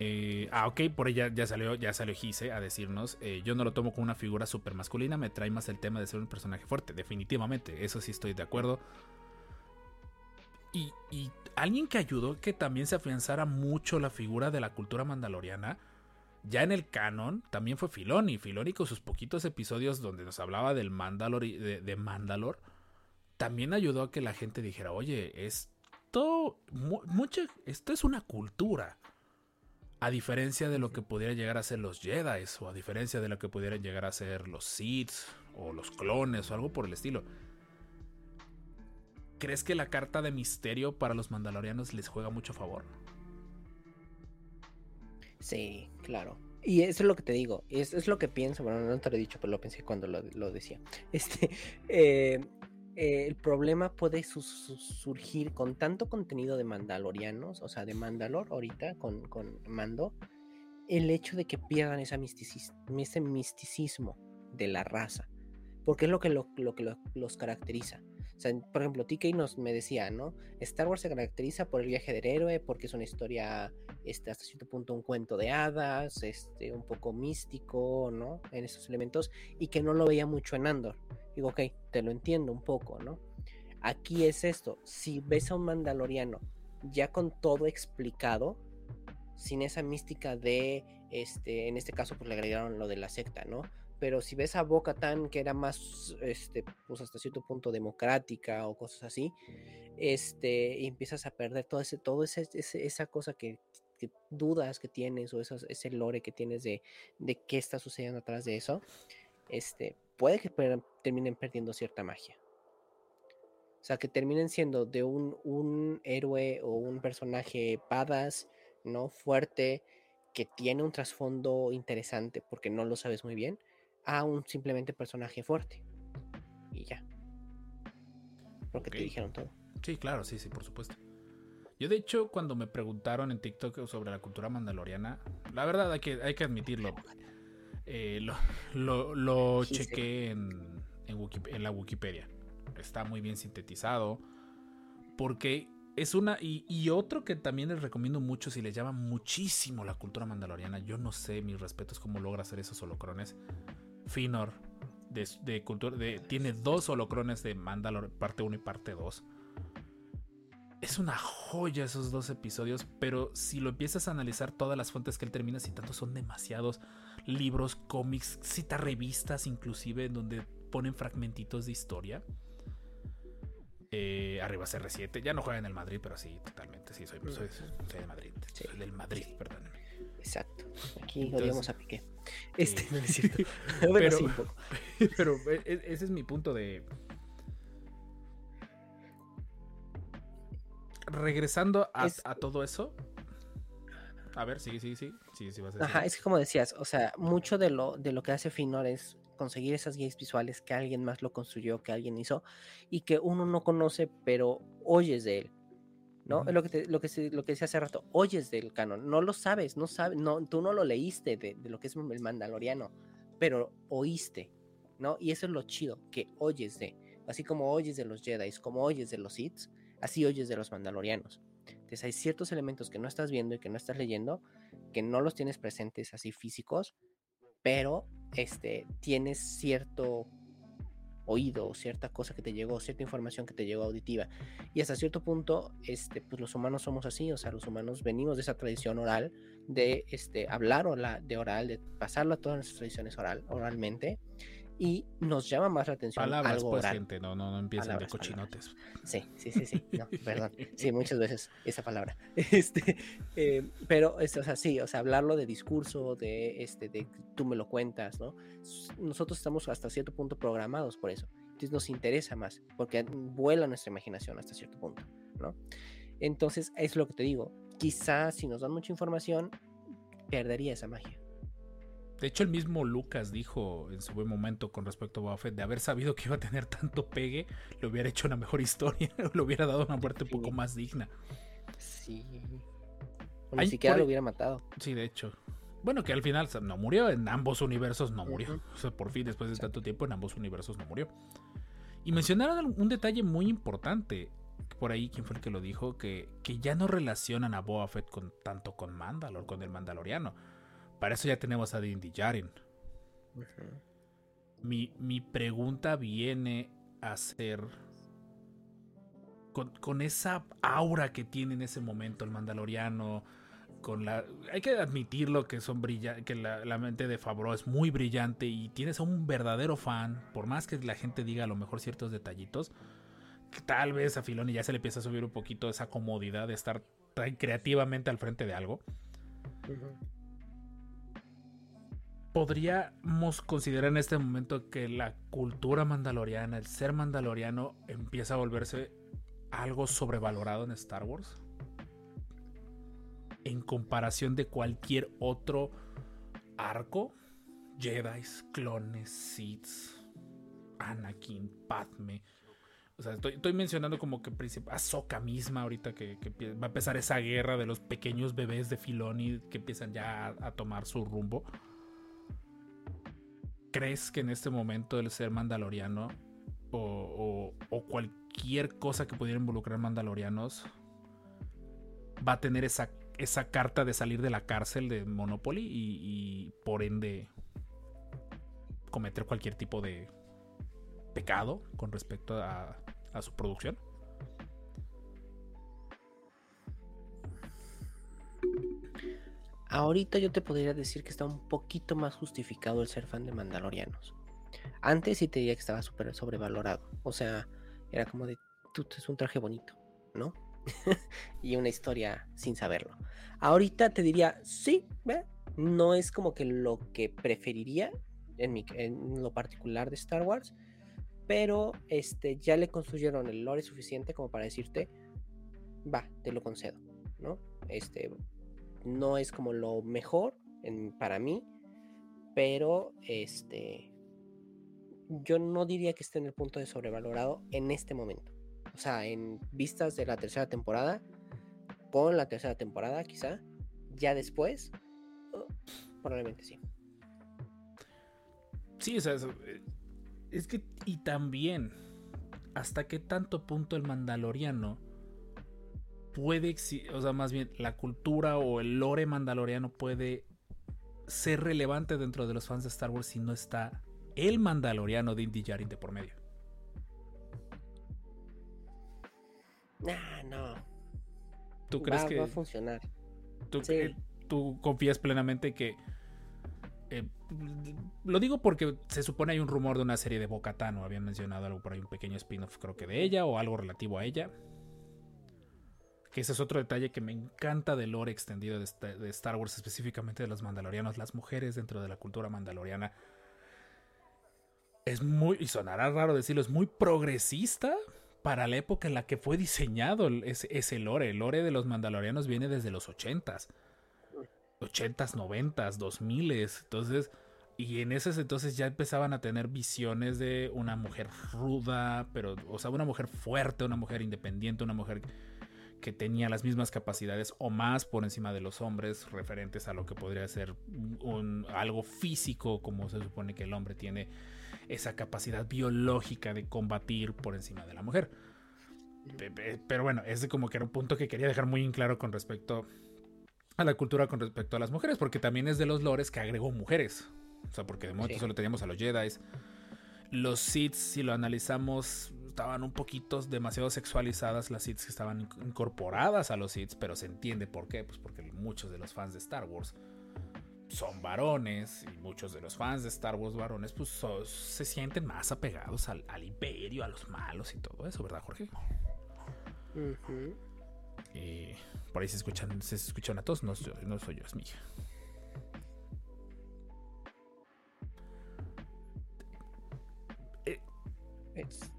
Eh, ah, ok, por ella ya salió, ya salió Gise a decirnos, eh, yo no lo tomo como una figura súper masculina, me trae más el tema de ser un personaje fuerte, definitivamente, eso sí estoy de acuerdo. Y, y alguien que ayudó que también se afianzara mucho la figura de la cultura mandaloriana, ya en el canon, también fue Filoni, Filoni con sus poquitos episodios donde nos hablaba del Mandalor de, Mandalor, también ayudó a que la gente dijera, oye, esto, mu- mucha, esto es una cultura. A diferencia de lo que pudiera llegar a ser los Jedi, o a diferencia de lo que pudieran llegar a ser los Sith, o los clones, o algo por el estilo. ¿Crees que la carta de misterio para los mandalorianos les juega mucho favor? Sí, claro. Y eso es lo que te digo, es, es lo que pienso, bueno, no te lo he dicho, pero lo pensé cuando lo, lo decía. Este, eh, eh, el problema puede su- su- surgir con tanto contenido de mandalorianos, o sea, de Mandalor ahorita, con, con Mando, el hecho de que pierdan ese misticismo de la raza, porque es lo que, lo, lo que lo- los caracteriza. O sea, por ejemplo, TK nos me decía, ¿no? Star Wars se caracteriza por el viaje del héroe, porque es una historia este, hasta cierto punto un cuento de hadas, este, un poco místico, ¿no? En esos elementos, y que no lo veía mucho en Andor. Digo, ok, te lo entiendo un poco, ¿no? Aquí es esto, si ves a un mandaloriano ya con todo explicado, sin esa mística de, este, en este caso pues le agregaron lo de la secta, ¿no? Pero si ves a Boca Tan, que era más, este, pues hasta cierto punto democrática o cosas así, este, y empiezas a perder todo ese, todo esa cosa que, dudas que tienes o esos- ese lore que tienes de, de qué está sucediendo atrás de eso, este, puede que terminen perdiendo cierta magia. O sea, que terminen siendo de un, un héroe o un personaje badass, ¿no? Fuerte, que tiene un trasfondo interesante porque no lo sabes muy bien, a un simplemente personaje fuerte. Y ya. Porque te dijeron todo. Sí, claro, sí, sí, por supuesto. Yo de hecho, cuando me preguntaron en TikTok sobre la cultura mandaloriana, la verdad hay que, hay que admitirlo. eh, lo lo, lo Sí, sí. chequé en, en la Wikipedia. Está muy bien sintetizado. Porque es una... Y, y otro que también les recomiendo mucho si les llama muchísimo la cultura mandaloriana. Yo no sé, mis respetos, cómo logra hacer esos holocrones. Finor, de, de cultura... De, tiene dos holocrones de Mandalor, parte 1 y parte 2 es una joya esos dos episodios, pero si lo empiezas a analizar, todas las fuentes que él termina citando son demasiados libros, cómics, cita revistas inclusive, en donde ponen fragmentitos de historia. Eh, arriba CR7, ya no juega en el Madrid, pero sí, totalmente, sí, soy, soy, soy de Madrid, soy del Madrid, perdónenme. Exacto. Aquí Entonces, odiamos a Piqué. Este, eh, no es cierto. Bueno, pero- sí, un poco. Pero e- e- ese es mi punto de... Regresando a, Es- a todo eso. A ver, sí, sí, sí. Sí, sí, vas a decir. Ajá, es que como decías, o sea, mucho de lo, de lo que hace Finor es conseguir esas guías visuales que alguien más lo construyó, que alguien hizo, y que uno no conoce, pero oyes de él. ¿No? Es lo que, te- lo, que se- lo que decía hace rato, oyes del canon, no lo sabes, no sabes, no, tú no lo leíste de, de lo que es el Mandaloriano, pero oíste, ¿no? Y eso es lo chido, que oyes de, así como oyes de los Jedi, como oyes de los Sith, así oyes de los Mandalorianos. Entonces hay ciertos elementos que no estás viendo y que no estás leyendo, que no los tienes presentes así físicos, pero este, tienes cierto oído, o cierta cosa que te llegó, cierta información que te llegó auditiva. Y hasta cierto punto, este, pues los humanos somos así, o sea, los humanos venimos de esa tradición oral, de este, hablar ola- de oral, de pasarlo a todas nuestras tradiciones oral, oralmente, y nos llama más la atención Palabras, algo pues, gente, no, no, no empiecen Palabras, de cochinotes. Sí, sí, sí, sí, no, perdón. Sí, muchas veces esa palabra. Este, eh, pero, es, o sea, sí, o sea, hablarlo de discurso, de, este, de tú me lo cuentas, ¿no? Nosotros estamos hasta cierto punto programados por eso. Entonces nos interesa más, porque vuela nuestra imaginación hasta cierto punto, ¿no? Entonces, es lo que te digo. quizás si nos dan mucha información, perdería esa magia. De hecho, el mismo Lucas dijo en su buen momento con respecto a Boba Fett, de haber sabido que iba a tener tanto pegue, le hubiera hecho una mejor historia, le hubiera dado una muerte un poco más digna. Sí. O ni siquiera por lo hubiera matado. Sí, de hecho. Bueno, que al final no murió, en ambos universos no murió. O sea, por fin, después de tanto tiempo, en ambos universos no murió. Y mencionaron un detalle muy importante. Por ahí, ¿quién fue el que lo dijo? Que, que ya no relacionan a Boba Fett con, tanto con Mandalor, con el Mandaloriano. Para eso ya tenemos a Din Djarin. Mi, mi pregunta viene a ser. Con, con esa aura que tiene en ese momento el Mandaloriano. Con la. Hay que admitirlo que son brilla, que la, la mente de Favreau es muy brillante. Y tienes a un verdadero fan. Por más que la gente diga a lo mejor ciertos detallitos. Tal vez a Filoni ya se le empieza a subir un poquito esa comodidad de estar tan creativamente al frente de algo. Podríamos considerar en este momento que la cultura mandaloriana, el ser mandaloriano, empieza a volverse algo sobrevalorado en Star Wars. En comparación de cualquier otro arco, Jedi, clones, Sith, Anakin, Padme. O sea, estoy, mencionando como que Ahsoka misma ahorita que, va a empezar esa guerra de los pequeños bebés de Filoni que empiezan ya a tomar su rumbo. ¿Crees que en este momento el ser mandaloriano o, o- cualquier cosa que pudiera involucrar mandalorianos va a tener esa, carta de salir de la cárcel de Monopoly y, por ende cometer cualquier tipo de pecado con respecto a su producción? Ahorita yo te podría decir que está un poquito más justificado el ser fan de Mandalorianos. Antes sí te diría que estaba súper sobrevalorado. O sea, era como de, tú es un traje bonito, ¿no? y una historia sin saberlo. Ahorita te diría, sí, ve, no es como que lo que preferiría en, mi, en lo particular de Star Wars, pero este, ya le construyeron el lore suficiente como para decirte, va, te lo concedo, ¿no? Este, no es como lo mejor para mí, pero este, yo no diría que esté en el punto de sobrevalorado en este momento. O sea, en vistas de la tercera temporada, con la tercera temporada quizá, ya después, probablemente sí. Sí, o sea, es que, y también, hasta qué tanto punto el mandaloriano puede, exi- o sea, más bien, la cultura o el lore mandaloriano puede ser relevante dentro de los fans de Star Wars si no está el mandaloriano de Indy Jarin de por medio. Nah, no. ¿Tú crees va, que va a funcionar. tú, sí. tú confías plenamente que eh, lo digo porque se supone hay un rumor de una serie de Bocatano. Habían mencionado algo por ahí, un pequeño spin-off, creo que de ella o algo relativo a ella. Que ese es otro detalle que me encanta del lore extendido de, esta- de Star Wars, específicamente de los mandalorianos. Las mujeres dentro de la cultura mandaloriana. Es muy, y sonará raro decirlo, es muy progresista para la época en la que fue diseñado ese, lore. El lore de los mandalorianos viene desde los 80s. 80s, 90s, 2000s. Entonces, y en esos entonces ya empezaban a tener visiones de una mujer ruda, pero, o sea, una mujer fuerte, una mujer independiente, una mujer que tenía las mismas capacidades o más por encima de los hombres referentes a lo que podría ser un, algo físico como se supone que el hombre tiene esa capacidad biológica de combatir por encima de la mujer. Pe- pe- Pero bueno, ese como que era un punto que quería dejar muy en claro con respecto a la cultura con respecto a las mujeres, porque también es de los lores que agregó mujeres. O sea, porque de momento Sí. solo teníamos a los Jedi. Los Sith, si lo analizamos, estaban un poquito demasiado sexualizadas las Sith que estaban inc- incorporadas a los Sith, pero se entiende por qué, pues porque muchos de los fans de Star Wars son varones y muchos de los fans de Star Wars varones pues so- se sienten más apegados al, al imperio, a los malos y todo eso, ¿verdad, Jorge? Y por ahí se escuchan, se escuchan a todos, no, soy- no soy yo, es mi hija. Es-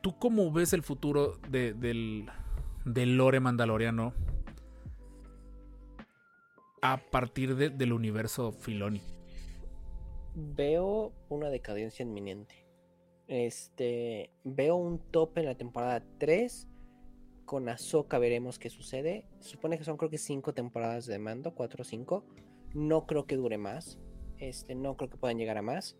¿Tú cómo ves el futuro de- del, del lore mandaloriano a partir de- del universo Filoni. Veo una decadencia inminente. Este, veo un tope en la temporada 3. Con Ahsoka veremos qué sucede. Supone que son creo que 5 temporadas de mando, 4 o 5. No creo que dure más. Este, no creo que puedan llegar a más.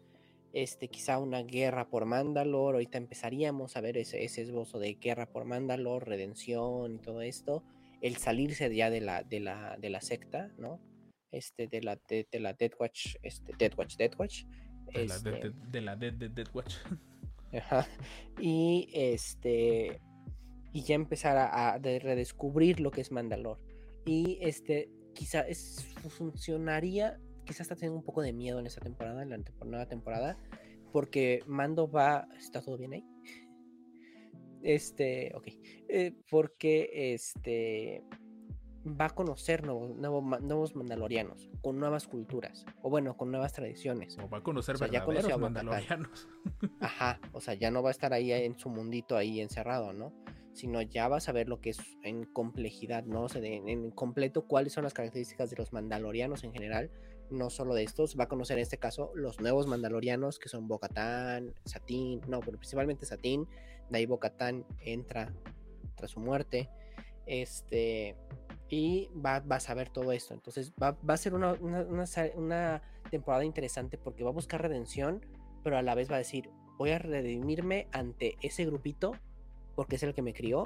Este, quizá una guerra por Mandalore. Ahorita empezaríamos a ver ese, ese esbozo de guerra por Mandalore, redención y todo esto. El salirse ya de la, de la, de la secta, ¿no? Este, de la, de, de la Death Watch, este, Death Watch, Death Watch. De la, de, este, de- de la Dead, Dead, Dead Watch. Ajá. Y este. Y ya empezar a, a de- redescubrir lo que es Mandalore. Y este. Quizá es, funcionaría. Quizás está teniendo un poco de miedo en esta temporada, en la nueva temporada. Porque Mando va. ¿Está todo bien ahí? Este. Ok. eh, porque este. Va a conocer nuevos, nuevos mandalorianos. Con nuevas culturas. O bueno, con nuevas tradiciones. O va a conocer O sea, ya a mandalorianos. Ajá, o sea, ya no va a estar ahí en su mundito ahí encerrado, ¿no? Sino ya vas a ver lo que es en complejidad, ¿no? O sea, en completo cuáles son las características de los mandalorianos en general, no solo de estos, va a conocer en este caso los nuevos mandalorianos que son Bo-Katan, Satín, no, pero principalmente Satín, de ahí Bo-Katan entra tras su muerte, este, y va, vas a ver todo esto, entonces va, va a ser una, una- una temporada interesante porque va a buscar redención, pero a la vez va a decir, voy a redimirme ante ese grupito porque es el que me crió,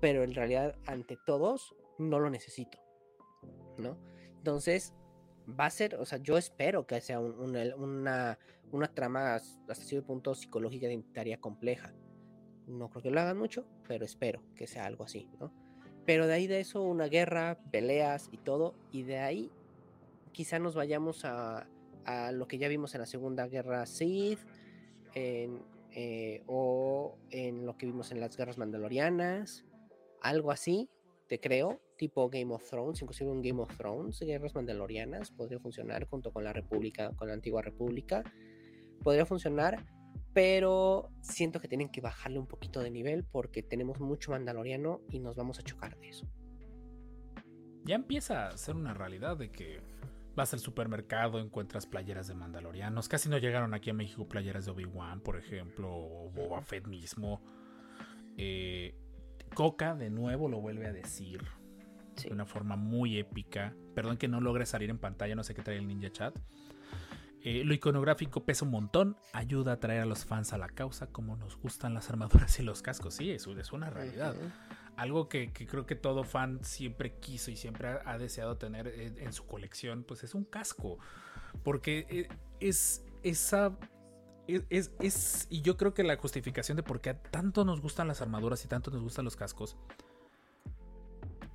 pero en realidad ante todos no lo necesito, ¿no? Entonces, va a ser, o sea, yo espero que sea un- una, una, trama hasta cierto punto psicológica identitaria compleja. No creo que lo hagan mucho, pero espero que sea algo así, ¿no? Pero de ahí de eso, una guerra, peleas y todo, y de ahí quizá nos vayamos a, a lo que ya vimos en la Segunda Guerra Sith, eh, o en lo que vimos en las guerras mandalorianas, algo así, te creo, tipo Game of Thrones, inclusive un Game of Thrones, guerras mandalorianas, podría funcionar junto con la República, con la antigua República, podría funcionar, pero siento que tienen que bajarle un poquito de nivel porque tenemos mucho mandaloriano y nos vamos a chocar de eso. Ya empieza a ser una realidad de que vas al supermercado, encuentras playeras de mandalorianos. Casi no llegaron aquí a México playeras de Obi-Wan, por ejemplo, o Boba Fett mismo. Eh, Coca de nuevo lo vuelve a decir Sí. de una forma muy épica. Perdón que no logre salir en pantalla, no sé qué trae el Ninja Chat. Eh, lo iconográfico pesa un montón, ayuda a atraer a los fans a la causa, como nos gustan las armaduras y los cascos. Sí, eso es una realidad. Algo que, que creo que todo fan siempre quiso y siempre ha, ha deseado tener en, en su colección, pues es un casco. Porque eh, es esa... Es, y yo creo que la justificación de por qué tanto nos gustan las armaduras y tanto nos gustan los cascos.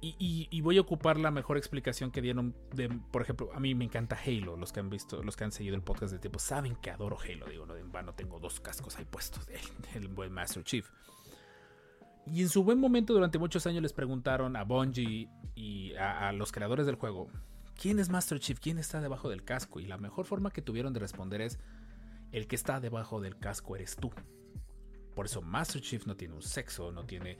Y, voy a ocupar la mejor explicación que dieron de, por ejemplo, a mí me encanta Halo, los que han visto, los que han seguido el podcast de tiempo saben que adoro Halo, digo, no en vano tengo dos cascos ahí puestos del, buen Master Chief. Y en su buen momento, durante muchos años, les preguntaron a Bungie y a los creadores del juego: ¿Quién es Master Chief? ¿Quién está debajo del casco? Y la mejor forma que tuvieron de responder es: El que está debajo del casco eres tú. Por eso Master Chief no tiene un sexo, no tiene.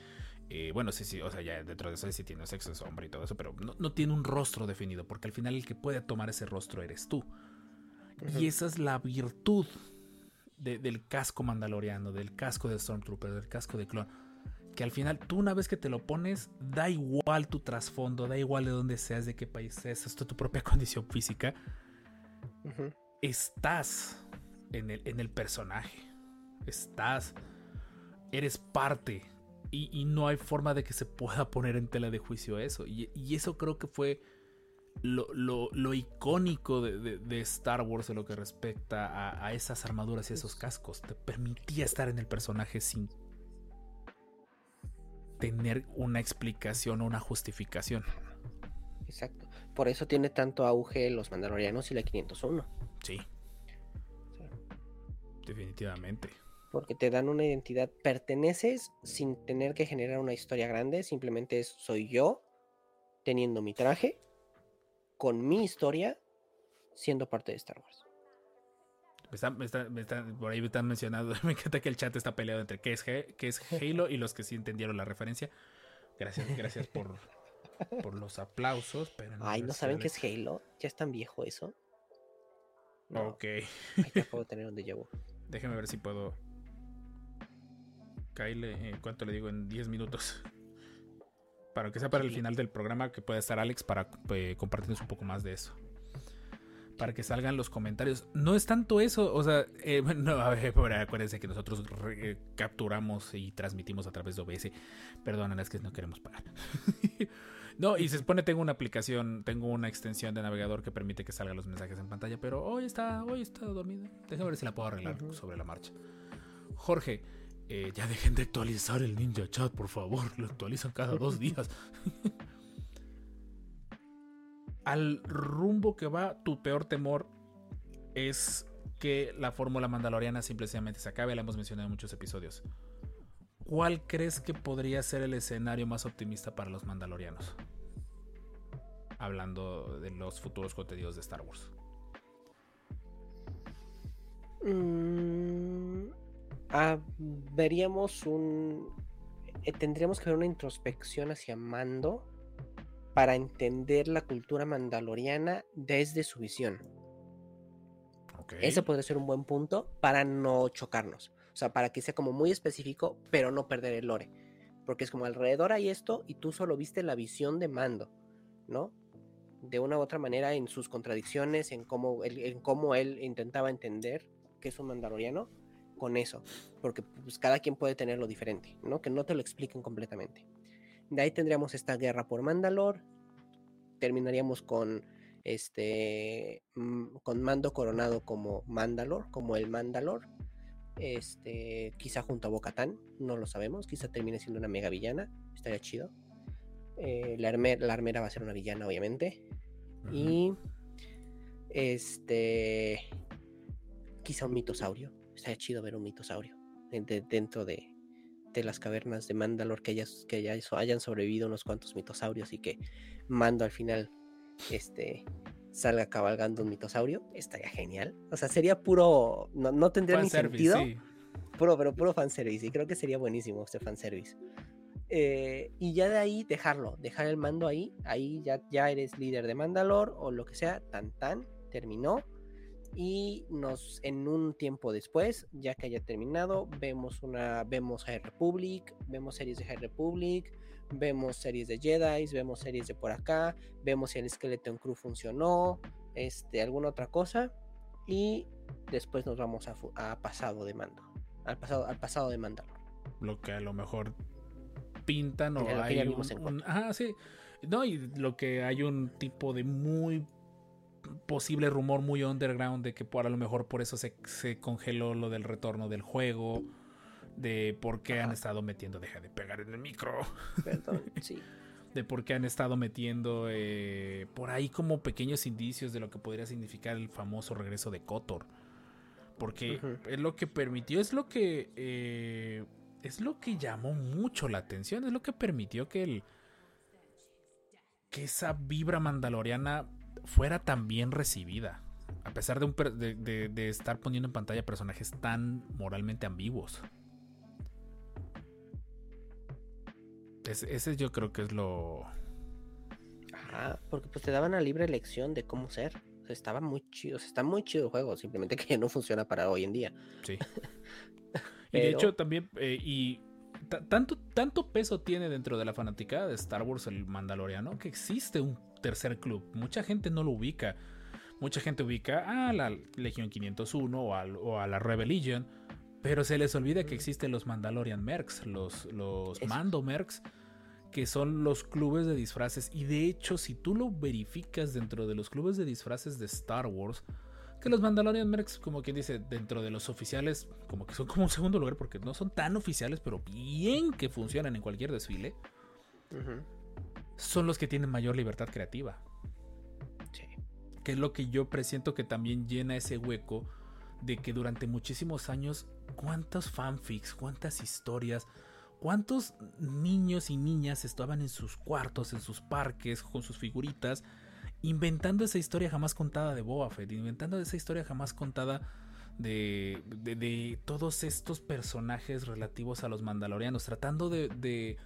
eh, bueno, sí, sí, o sea, ya dentro de eso sí tiene un sexo, es hombre y todo eso, pero no, no tiene un rostro definido, porque al final el que puede tomar ese rostro eres tú. Y esa es la virtud de- del casco mandaloriano, del casco de Stormtrooper, del casco de clon. Que al final tú una vez que te lo pones, da igual tu trasfondo, da igual de dónde seas, de qué país seas, hasta tu propia condición física, Ujú. estás en el, en el personaje. Estás, eres parte. Y, y no hay forma de que se pueda poner en tela de juicio eso. Y, y eso creo que fue lo, lo- lo icónico de, de- de Star Wars en lo que respecta a, a esas armaduras y esos cascos. Te permitía estar en el personaje sin tener una explicación o una justificación. Exacto. Por eso tiene tanto auge los mandalorianos y la 501. Sí. Definitivamente. Porque te dan una identidad, perteneces sin tener que generar una historia grande, simplemente es soy yo teniendo mi traje, con mi historia, siendo parte de Star Wars. Me están- me están- me están- por ahí me están mencionando. Me encanta que el chat está peleado entre qué es, qué es Halo y los que sí entendieron la referencia. Gracias, gracias por, por los aplausos, pero Ay, ¿no saben qué es Halo? ¿Ya es tan viejo eso? No, Ok, ay, puedo tener un déjà vu. déjeme ver si puedo. Kyle, eh, ¿cuánto le digo? En 10 minutos. Para que sea para el final del programa, que pueda estar Alex para eh, compartirnos un poco más de eso. Para que salgan los comentarios. No es tanto eso, o sea, eh, no, a ver, acuérdense que nosotros re- eh, capturamos y transmitimos a través de OBS. Perdón, es que no queremos pagar. no, y se supone tengo una aplicación, tengo una extensión de navegador que permite que salgan los mensajes en pantalla, pero hoy está, hoy está dormida. Déjame ver si la puedo arreglar Ujú. sobre la marcha. Jorge, eh, ya dejen de actualizar el Ninja Chat, por favor. Lo actualizan cada dos días. Al rumbo que va, tu peor temor es que la fórmula mandaloriana simplemente se acabe. La hemos mencionado en muchos episodios. ¿Cuál crees que podría ser el escenario más optimista para los mandalorianos? Hablando de los futuros contenidos de Star Wars. Mm, ah, veríamos un. eh, tendríamos que ver una introspección hacia Mando para entender la cultura mandaloriana desde su visión. Ok. Ese podría ser un buen punto para no chocarnos. O sea, para que sea como muy específico, pero no perder el lore. Porque es como alrededor hay esto y tú solo viste la visión de Mando, ¿no? De una u otra manera en sus contradicciones, en cómo él, en cómo él intentaba entender que es un mandaloriano con eso. Porque pues, cada quien puede tenerlo diferente, ¿no? Que no te lo expliquen completamente. De ahí tendríamos esta guerra por Mandalor. Terminaríamos con este mm, con Mando coronado como Mandalor, como el Mandalor. Este, quizá junto a Bocatán, no lo sabemos. Quizá termine siendo una mega villana, estaría chido. Eh, la, arme- la armera va a ser una villana, obviamente. Y este, quizá un mitosaurio. Estaría chido ver un mitosaurio de- dentro de, de las cavernas de Mandalor que, hayas- que haya- hayan sobrevivido unos cuantos mitosaurios y que Mando al final este, salga cabalgando un mitosaurio. Estaría genial. O sea, sería puro. No, no tendría ni sentido. sí. Puro, pero puro fanservice. Y creo que sería buenísimo este fanservice. Eh, y ya de ahí dejarlo, dejar el mando ahí. Ahí ya, ya eres líder de Mandalor o lo que sea. Tan tan, terminó. Y nos, en un tiempo después, ya que haya terminado, vemos una, vemos High Republic, vemos series de High Republic, vemos series de Jedi, vemos series de por acá, vemos si el Skeleton Crew funcionó, este, alguna otra cosa. Y después nos vamos a, a pasado de mando. Al pasado, al pasado de Mandalor. lo que a lo mejor pintan o hay un, un- ajá, sí. No, y lo que hay un tipo de muy posible rumor muy underground de que por a lo mejor por eso se, se congeló lo del retorno del juego, de por qué han estado metiendo, deja de pegar en el micro, Perdón, sí. de por qué han estado metiendo eh, por ahí como pequeños indicios de lo que podría significar el famoso regreso de Kotor. Porque es lo que permitió, es lo que eh, es lo que llamó mucho la atención, es lo que permitió que el que esa vibra mandaloriana fuera tan bien recibida. A pesar de, un per- de, de- de estar poniendo en pantalla personajes tan moralmente ambiguos. Es- ese yo creo que es lo. Ajá, porque pues te daban la libre elección de cómo ser. O sea, estaba muy chido, o sea, está muy chido el juego, simplemente que no funciona para hoy en día. Sí. y de hecho también, eh, y ta- tanto, tanto peso tiene dentro de la fanaticada de Star Wars el Mandaloriano que existe un tercer club. Mucha gente no lo ubica. Mucha gente ubica a la Legión 501 o, al- o a la Rebel Legion. Pero se les olvida que existen los Mandalorian Mercs, los, los. Mando Mercs, que son los clubes de disfraces. Y de hecho, si tú lo verificas dentro de los clubes de disfraces de Star Wars, que los Mandalorian Mercs, como quien dice, dentro de los oficiales, como que son como un segundo lugar, porque no son tan oficiales, pero bien que funcionan en cualquier desfile, Ujú, son los que tienen mayor libertad creativa. Sí. Que es lo que yo presiento que también llena ese hueco de que durante muchísimos años, cuántos fanfics, cuántas historias, cuántos niños y niñas estaban en sus cuartos, en sus parques, con sus figuritas, inventando esa historia jamás contada de Boba Fett, inventando esa historia jamás contada de, de- de todos estos personajes relativos a los mandalorianos, tratando de, de,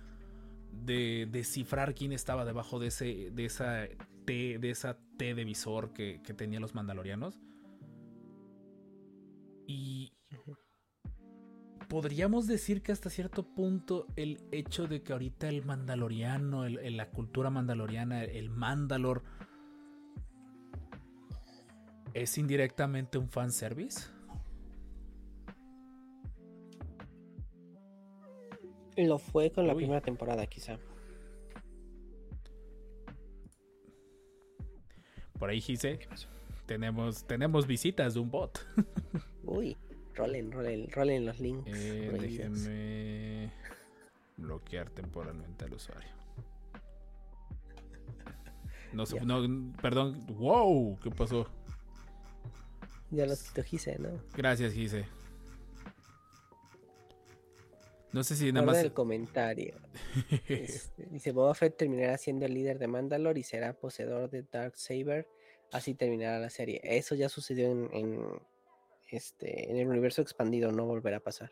de descifrar quién estaba debajo de ese de esa T de esa T de visor que, que tenían los mandalorianos y podríamos decir que hasta cierto punto el hecho de que ahorita el mandaloriano, el- el- la cultura mandaloriana, el mandalor, es indirectamente un fanservice. Lo fue con la Uy. primera temporada, quizá. Por ahí, Gise, tenemos, tenemos visitas de un bot. Uy, rolen, rolen, rolen los links. Eh, déjenme bloquear temporalmente al usuario. No, sé- Ya. no, perdón. Wow, ¿qué pasó? Ya los quise, ¿no? Gracias, Gise. No sé si nada más. el comentario. Este, dice Boba Fett terminará siendo el líder de Mandalore y será poseedor de Dark Saber. Así terminará la serie. Eso ya sucedió en, en, este en el universo expandido, no volverá a pasar.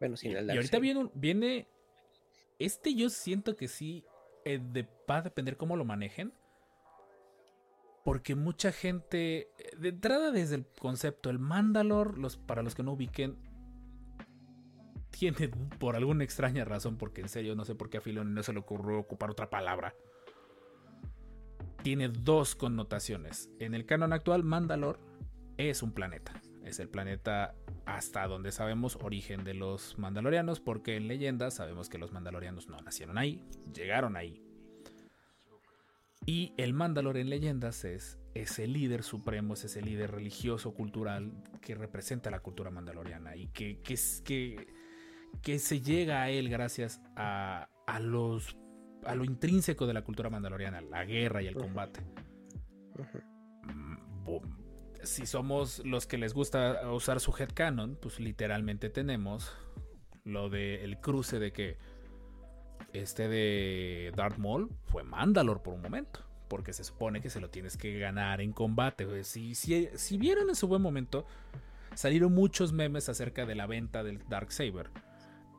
Bueno, sin el y Dark ahorita Saber. viene, un- viene. Este yo siento que sí eh, de- va a depender cómo lo manejen. Porque mucha gente. eh, De entrada, desde el concepto, el Mandalor, los, para los que no ubiquen. Tiene por alguna extraña razón, porque en serio no sé por qué a Filoni no se le ocurrió ocupar otra palabra. Tiene dos connotaciones. En el canon actual, Mandalor es un planeta. Es el planeta hasta donde sabemos origen de los mandalorianos, porque en leyendas sabemos que los mandalorianos no nacieron ahí, llegaron ahí. Y el Mandalor en leyendas es ese líder supremo, es ese líder religioso, cultural, que representa la cultura mandaloriana y que, que, que, que se llega a él gracias a, a los, a lo intrínseco de la cultura mandaloriana, la guerra y el combate. Si somos los que les gusta usar su headcanon, pues literalmente tenemos lo de el cruce de que este de Darth Maul fue Mandalor por un momento. Porque se supone que se lo tienes que ganar en combate. güey. Si, si, si vieron en su buen momento, salieron muchos memes acerca de la venta del Dark Saber.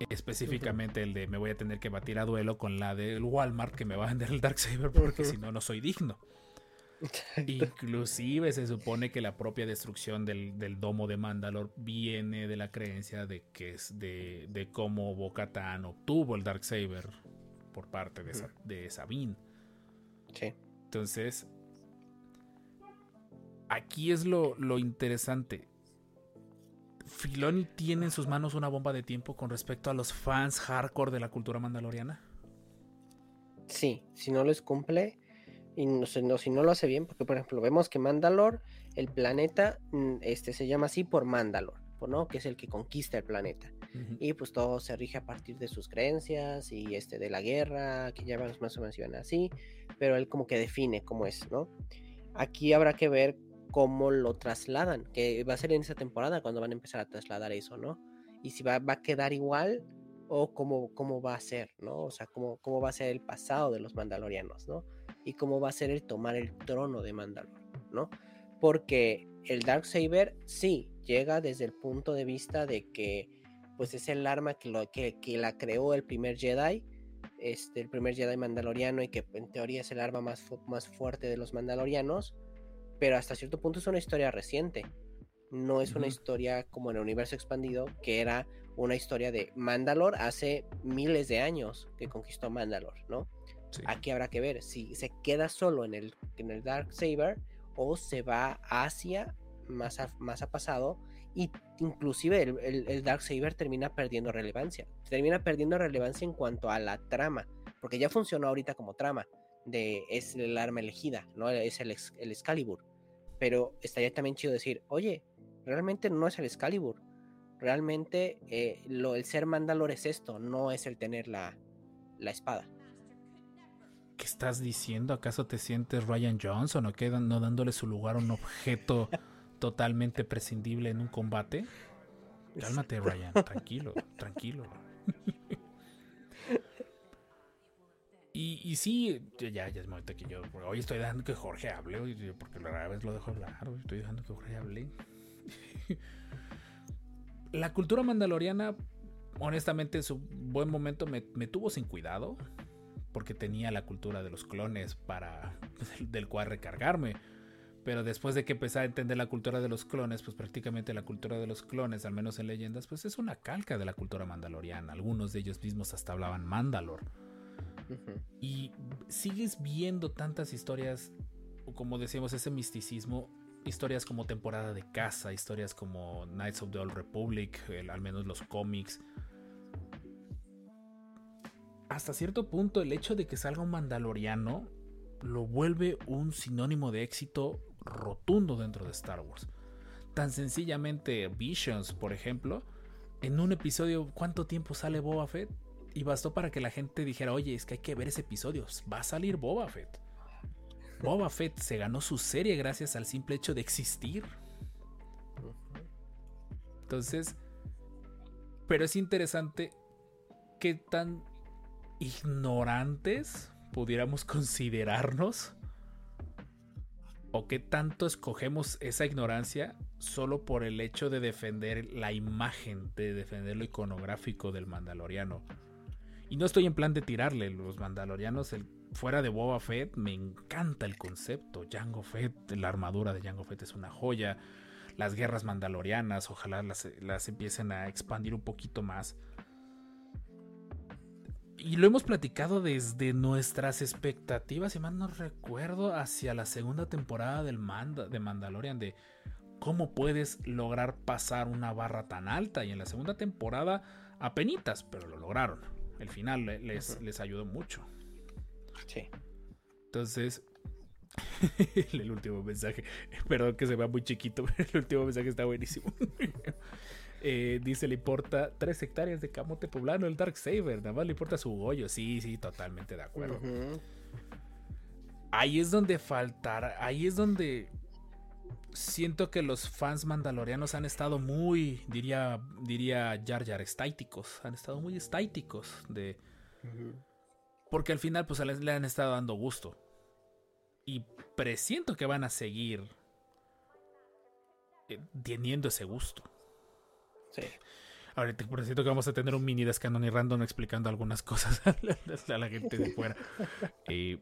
Específicamente el de me voy a tener que batir a duelo con la del Walmart que me va a vender el Dark Saber porque si no, no soy digno. Inclusive se supone que la propia destrucción del, del domo de Mandalor viene de la creencia de que es de, de cómo Bo-Katan obtuvo el Darksaber por parte de, Sa- de Sabine. Sí. Entonces, aquí es lo, lo interesante. Filoni tiene en sus manos una bomba de tiempo con respecto a los fans hardcore de la cultura mandaloriana. Sí, si no les cumple y no, si no lo hace bien, porque por ejemplo vemos que Mandalor, el planeta, mm, este se llama así por Mandalor, ¿no? Que es el que conquista el planeta. Y pues todo se rige a partir de sus creencias y este de la guerra, que ya más más o menos iban así, pero él como que define cómo es, ¿no? Aquí habrá que ver cómo lo trasladan, que va a ser en esa temporada cuando van a empezar a trasladar eso, ¿no? Y si va, va a quedar igual o cómo, cómo va a ser, ¿no? O sea, cómo, cómo va a ser el pasado de los mandalorianos, ¿no? Y cómo va a ser el tomar el trono de Mandalor, ¿no? Porque el Darksaber sí llega desde el punto de vista de que pues es el arma que, lo, que, que la creó el primer Jedi, este, el primer Jedi mandaloriano y que en teoría es el arma más, más fuerte de los mandalorianos, pero hasta cierto punto es una historia reciente. No es una Ujú. historia como en el universo expandido, que era una historia de Mandalor hace miles de años que conquistó Mandalor, ¿no? Sí. Aquí habrá que ver si se queda solo en el, en el Dark Saber o se va hacia más a, más a pasado y inclusive el, el, el Dark Saber termina perdiendo relevancia. Termina perdiendo relevancia en cuanto a la trama, porque ya funcionó ahorita como trama de es el arma elegida, no es el, el Excalibur. Pero estaría también chido decir, oye, realmente no es el Excalibur. Realmente eh, lo, el ser Mandalor es esto, no es el tener la, la espada. ¿Qué estás diciendo? ¿Acaso te sientes Ryan Johnson o quedan no dándole su lugar a un objeto totalmente prescindible en un combate? Cálmate, Ryan. Tranquilo, tranquilo. Y, sí, ya, ya es momento que yo. Hoy estoy dejando que Jorge hable, porque la rara vez lo dejo hablar. hoy Estoy dejando que Jorge hable. La cultura mandaloriana honestamente en su buen momento me, me tuvo sin cuidado porque tenía la cultura de los clones para del cual recargarme. Pero después de que empecé a entender la cultura de los clones, pues prácticamente la cultura de los clones, al menos en leyendas, pues es una calca de la cultura mandaloriana. Algunos de ellos mismos hasta hablaban Mandalor. Y sigues viendo tantas historias, como decíamos, ese misticismo, historias como temporada de caza, historias como Knights of the Old Republic, al menos los cómics. Hasta cierto punto, el hecho de que salga un mandaloriano lo vuelve un sinónimo de éxito rotundo dentro de Star Wars. Tan sencillamente, Visions, por ejemplo, en un episodio, ¿cuánto tiempo sale Boba Fett? Y bastó para que la gente dijera, oye, es que hay que ver ese episodio, va a salir Boba Fett. Boba Fett se ganó su serie gracias al simple hecho de existir. Entonces, pero es interesante qué tan ignorantes pudiéramos considerarnos o qué tanto escogemos esa ignorancia solo por el hecho de defender la imagen, de defender lo iconográfico del mandaloriano. Y no estoy en plan de tirarle los mandalorianos, el, fuera de Boba Fett, me encanta el concepto. Jango Fett, la armadura de Jango Fett es una joya. Las guerras mandalorianas, ojalá las, empiecen a expandir un poquito más. Y lo hemos platicado desde nuestras expectativas, si mal no recuerdo, hacia la segunda temporada del Manda, de Mandalorian, de cómo puedes lograr pasar una barra tan alta. Y en la segunda temporada, apenitas, pero lo lograron. El final le- les, les ayudó mucho. Sí. Entonces, el último mensaje, perdón que se vea muy chiquito, pero el último mensaje está buenísimo. Eh, dice, le importa 3 hectáreas de camote poblano el Dark Saber, nada más le importa su hoyo. Sí, sí, totalmente de acuerdo. Ahí es donde faltar, ahí es donde siento que los fans mandalorianos han estado muy, diría, diría Jar Jar, estáticos, han estado muy estáticos de... Porque al final pues le han estado dando gusto. Y presiento que van a seguir eh, teniendo ese gusto. Sí. Ahorita presiento que vamos a tener un mini descanon y random explicando algunas cosas a la, a la gente de fuera. Eh,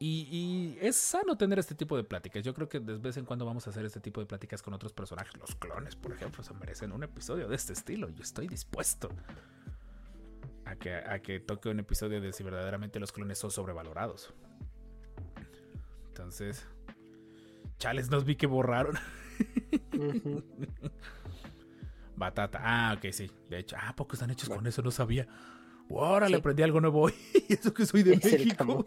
y, y es sano tener este tipo de pláticas. Yo creo que de vez en cuando vamos a hacer este tipo de pláticas con otros personajes. Los clones, por ejemplo, se merecen un episodio de este estilo. Yo estoy dispuesto a que, a que toque un episodio de si verdaderamente los clones son sobrevalorados. Entonces, chales, nos vi que borraron. Batata. Ah, ok, sí. De hecho, ah, ¿a poco están hechos con eso? No sabía. Ahora le Sí. aprendí algo nuevo hoy. Y eso que soy de Es México.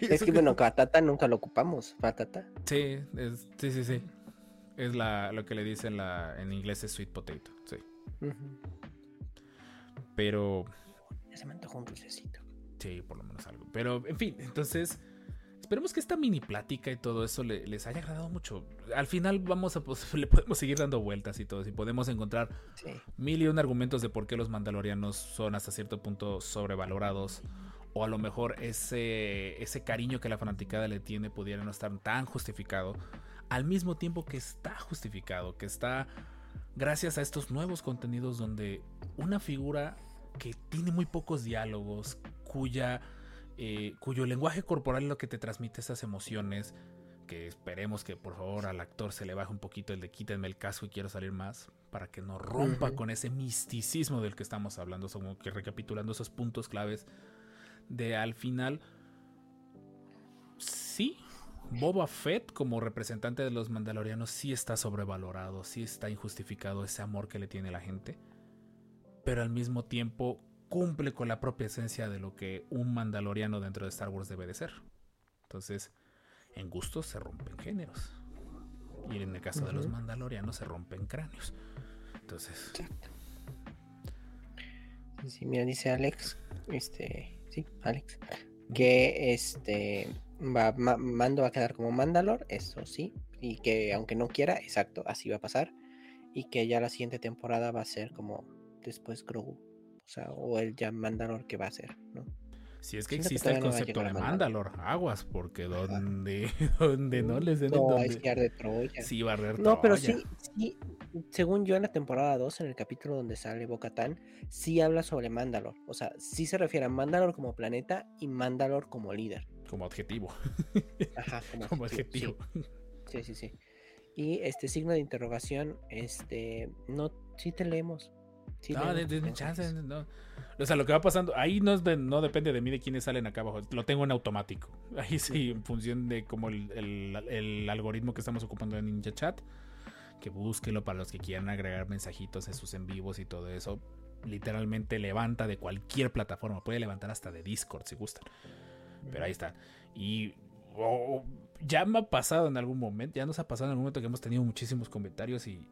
Es que bueno, batata nunca lo ocupamos. Batata. Sí, es- sí, sí, sí. Es la, lo que le dicen la, en inglés es sweet potato. Sí. Pero, Ya se me antojó un dulcecito. sí, por lo menos algo. Pero, en fin, entonces, esperemos que esta mini plática y todo eso le- les haya agradado mucho. Al final vamos a, pues, le podemos seguir dando vueltas y todo. Y podemos encontrar Sí. mil y un argumentos de por qué los mandalorianos son hasta cierto punto sobrevalorados. O a lo mejor ese, ese cariño que la fanaticada le tiene pudiera no estar tan justificado. Al mismo tiempo que está justificado, que está gracias a estos nuevos contenidos donde una figura que tiene muy pocos diálogos, cuya, eh, cuyo lenguaje corporal es lo que te transmite esas emociones, que esperemos que por favor al actor se le baje un poquito el de quítenme el casco y quiero salir más, para que no rompa con ese misticismo del que estamos hablando, como que recapitulando esos puntos claves de al final, sí, Boba Fett como representante de los mandalorianos sí está sobrevalorado, sí está injustificado ese amor que le tiene la gente, pero al mismo tiempo cumple con la propia esencia de lo que un mandaloriano dentro de Star Wars debe de ser. Entonces, en gustos se rompen géneros. Y en el caso de los mandalorianos se rompen cráneos. Entonces, sí, mira, dice Alex, este, sí, Alex, que este va, Ma- Mando va a quedar como Mandalor, eso sí, y que aunque no quiera, exacto, así va a pasar, y que ya la siguiente temporada va a ser como después Grogu, o sea, o el ya Mandalor que va a ser, ¿no? Si es que Siento que existe el no concepto de Mandalor, aguas, porque donde, donde no les den No, donde, es guiar de Troya. sí haber No, pero sí, sí, según yo en la temporada 2, en el capítulo donde sale Bocatán, sí habla sobre Mandalor. O sea, sí se refiere a Mandalor como planeta y Mandalor como líder. como objetivo, Ajá, como, como objetivo, objetivo. Sí, sí, sí, sí. Y este signo de interrogación, este, no, sí te leemos. Sí No, de- chance, no. O sea, lo que va pasando, ahí no, es de- no depende de mí de quiénes salen acá abajo, lo tengo en automático. Ahí sí, en función de como el, el- el algoritmo que estamos ocupando en Ninja Chat, que búsquenlo para los que quieran agregar mensajitos en sus en vivos y todo eso. Literalmente levanta de cualquier plataforma, puede levantar hasta de Discord si gustan. Pero ahí está. Y oh, ya me ha pasado en algún momento, ya nos ha pasado en algún momento que hemos tenido muchísimos comentarios y,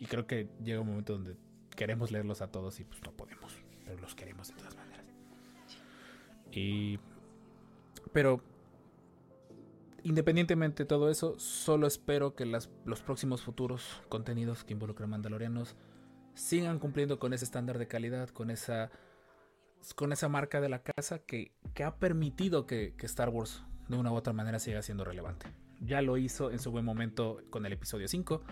y creo que llega un momento donde queremos leerlos a todos y pues no podemos, pero los queremos de todas maneras. Y pero independientemente de todo eso, solo espero que las, los próximos futuros contenidos que involucran mandalorianos sigan cumpliendo con ese estándar de calidad, con esa con esa marca de la casa que, que ha permitido que, que Star Wars de una u otra manera siga siendo relevante. Ya lo hizo en su buen momento con el episodio 5,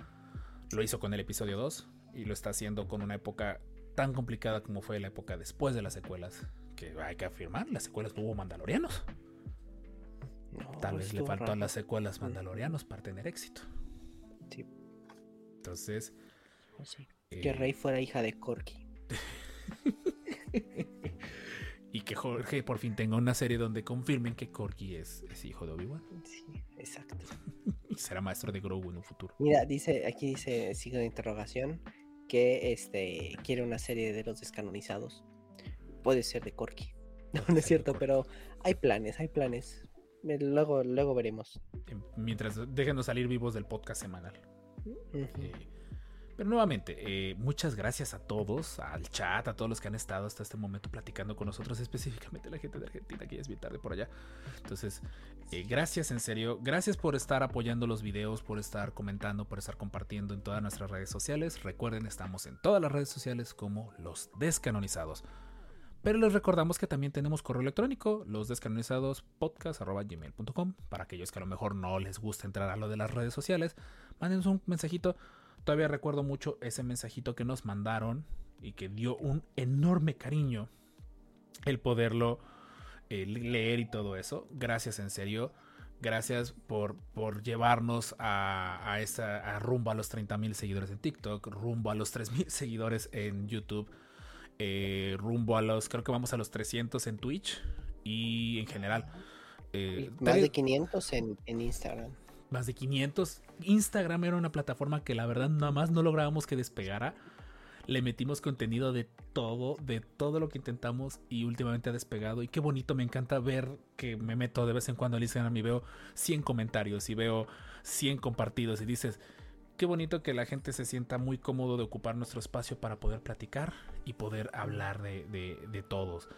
lo hizo con el episodio 2 y lo está haciendo con una época tan complicada como fue la época después de las secuelas. Que hay que afirmar, las secuelas hubo mandalorianos. No, Tal vez le faltó a las secuelas mandalorianos para tener éxito. Sí. Entonces, sí. eh, Que Rey fuera hija de Corky. y que Jorge por fin tenga una serie donde confirmen que Corky es, es hijo de Obi-Wan Sí, exacto. y será maestro de Grogu en un futuro. Mira, dice, aquí dice signo de interrogación que este quiere una serie de los descanonizados. Puede ser de Corky. No, es cierto, pero hay planes, hay planes. Luego, luego veremos. Eh, Mientras déjenos salir vivos del podcast semanal. Eh, pero nuevamente, eh, muchas gracias a todos, al chat, a todos los que han estado hasta este momento platicando con nosotros, específicamente la gente de Argentina, que ya es bien tarde por allá. Entonces, eh, gracias en serio, gracias por estar apoyando los videos, por estar comentando, por estar compartiendo en todas nuestras redes sociales. Recuerden, estamos en todas las redes sociales como los descanonizados. Pero les recordamos que también tenemos correo electrónico, los descanonizados podcast.gmail.com. Para aquellos que a lo mejor no les gusta entrar a lo de las redes sociales, mándenos un mensajito. Todavía recuerdo mucho ese mensajito que nos mandaron y que dio un enorme cariño el poderlo eh, leer y todo eso. Gracias en serio. Gracias por, por llevarnos a, a esa a rumbo a los 30 mil seguidores en TikTok, rumbo a los 3 mil seguidores en YouTube, eh, rumbo a los, creo que vamos a los 300 en Twitch y en general. eh, Más de 500 en, en Instagram. Más de 500. Instagram era una plataforma que la verdad nada más no lográbamos que despegara. Le metimos contenido de todo, de todo lo que intentamos y últimamente ha despegado. Y qué bonito, me encanta ver que me meto de vez en cuando al Instagram y veo 100 comentarios y veo 100 compartidos y dices, qué bonito que la gente se sienta muy cómodo de ocupar nuestro espacio para poder platicar y poder hablar de, de- todos.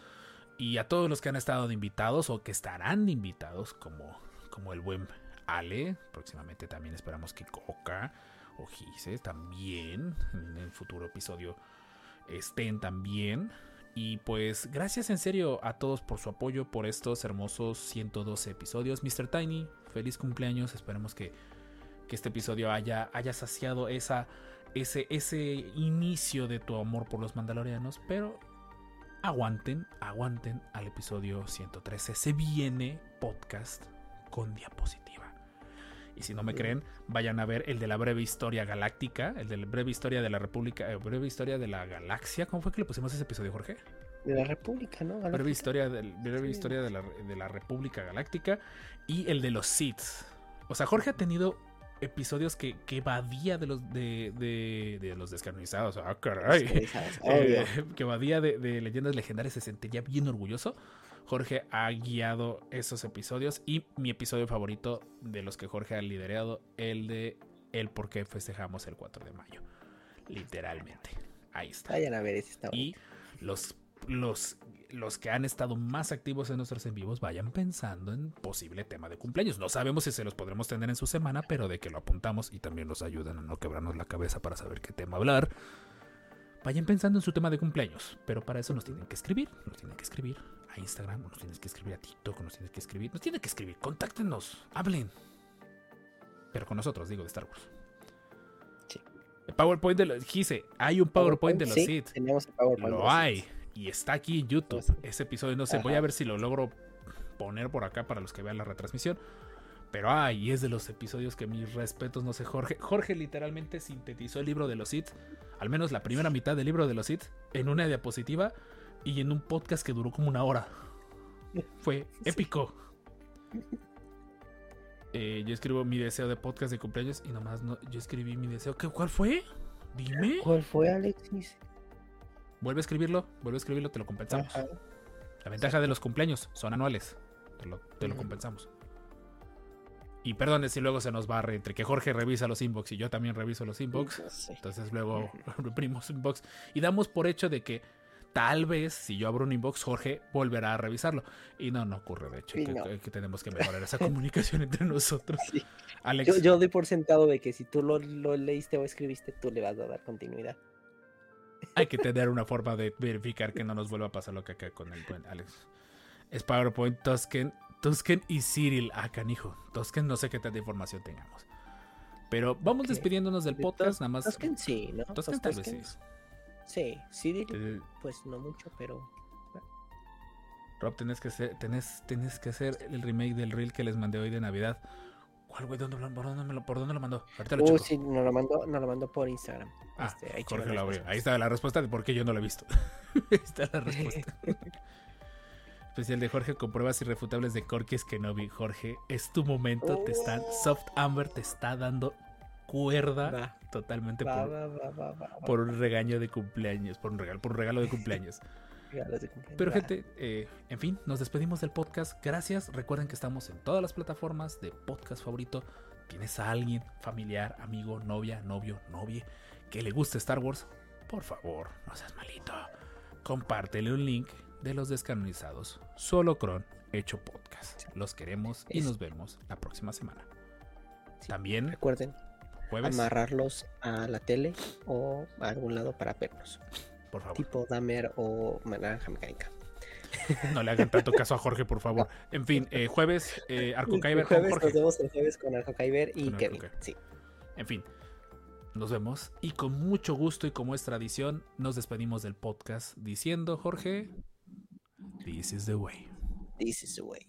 Y a todos los que han estado de invitados o que estarán invitados, como, como el buen Ale, próximamente también esperamos que Coca o Gise también en el futuro episodio estén también. Y pues gracias en serio a todos por su apoyo por estos hermosos 112 episodios. Mr. Tiny, feliz cumpleaños. Esperemos que, que este episodio haya, haya saciado esa, ese, ese inicio de tu amor por los mandalorianos. Pero aguanten, aguanten al episodio 113. Se viene podcast con diapositiva. Y si no me creen, vayan a ver el de la breve historia galáctica, el de la breve historia de la República, eh, breve historia de la galaxia. ¿Cómo fue que le pusimos ese episodio, Jorge? De la República, ¿no? Breve historia, del, breve Sí. historia de, la, de la República Galáctica y el de los Sith. O sea, Jorge ha tenido episodios que, que evadía de los de, de, de los descanonizados. Ah, caray. Eh, que evadía de, de leyendas legendarias se sentiría bien orgulloso. Jorge ha guiado esos episodios y mi episodio favorito de los que Jorge ha liderado, el de el por qué festejamos el 4 de mayo. Literalmente. Ahí está. Vayan a ver ese está Y los, los, los que han estado más activos en nuestros en vivos vayan pensando en posible tema de cumpleaños. No sabemos si se los podremos tener en su semana, pero de que lo apuntamos y también nos ayudan a no quebrarnos la cabeza para saber qué tema hablar. Vayan pensando en su tema de cumpleaños, pero para eso nos tienen que escribir, nos tienen que escribir a Instagram, o nos tienes que escribir a TikTok, o nos tienes que escribir. Nos tienen que escribir, contáctenos, hablen. Pero con nosotros, digo, de Star Wars. Sí. El PowerPoint de los. Gise, hay un PowerPoint de los sí, Sith. Tenemos el PowerPoint. de Lo los hay. Y está aquí en YouTube. Sí. Ese episodio, no sé, voy Ajá. a ver si lo logro poner por acá para los que vean la retransmisión. Pero ay, es de los episodios que mis respetos, no sé, Jorge. Jorge literalmente sintetizó el libro de los Sith, al menos la primera mitad del libro de los Sith, en una diapositiva y en un podcast que duró como una hora. Fue épico. Eh, yo escribo mi deseo de podcast de cumpleaños y nomás no, yo escribí mi deseo. ¿Qué, ¿Cuál fue? Dime. ¿Cuál fue, Alexis? Vuelve a escribirlo, vuelve a escribirlo, te lo compensamos. Ajá. La ventaja de los cumpleaños son anuales. Te lo, te lo compensamos. Y perdone si luego se nos barre entre que Jorge revisa los inbox y yo también reviso los inbox. Entonces luego reprimimos inbox y damos por hecho de que tal vez si yo abro un inbox, Jorge volverá a revisarlo. Y no, no ocurre de hecho. Que, no. que- que tenemos que mejorar esa comunicación entre nosotros. Sí. Alex, Yo, yo doy por sentado de que si tú lo, lo leíste o escribiste, tú le vas a dar continuidad. hay que tener una forma de verificar que no nos vuelva a pasar lo que acá con el buen Alex. Es PowerPoint, Tusken, Tusken y Cyril. Ah, canijo. Tusken, no sé qué tanta información tengamos. Pero vamos despidiéndonos del De podcast, nada más. Tusken sí, ¿no? Tusken Los tal vez sí. Sí, sí, pues no mucho, pero Rob, tenés que, hacer, tenés, tenés que hacer el remake del reel que les mandé hoy de Navidad. ¿Cuál, güey? ¿Dónde, por, dónde lo, ¿Por dónde lo mandó? Ahorita lo Uh, checo. sí, nos lo mandó, nos lo mandó por Instagram. Ah, Este, ahí Jorge lo abrió. Ahí está la respuesta de por qué yo no lo he visto. Ahí está la respuesta. Especial de Jorge con pruebas irrefutables de Corky Kenobi. Jorge, es tu momento. Te están, Oh. Soft Amber te está dando cuerda totalmente por, un regaño de cumpleaños. Por un regalo, por un regalo de cumpleaños. Regalos de cumpleaños. Pero gente, eh, en fin, nos despedimos del podcast. Gracias. Recuerden que estamos en todas las plataformas de podcast favorito. Tienes a alguien, familiar, amigo, novia, novio, novie, que le guste Star Wars. Por favor, no seas malito. Compártele un link de los descanonizados. Solo Cron, hecho podcast. Los queremos y nos vemos la próxima semana. Sí. También Recuerden jueves, amarrarlos a la tele o a algún lado para verlos. por favor. Tipo Damer o Naranja Mecánica. No le hagan tanto caso a Jorge, por favor. En fin, eh, jueves, eh, Arco Kyber con jueves Jorge. nos vemos el jueves con Arco Kyber y Arco Kevin. Kyber. Sí. En fin, nos vemos y con mucho gusto y como es tradición, nos despedimos del podcast diciendo, Jorge, this is the way. This is the way.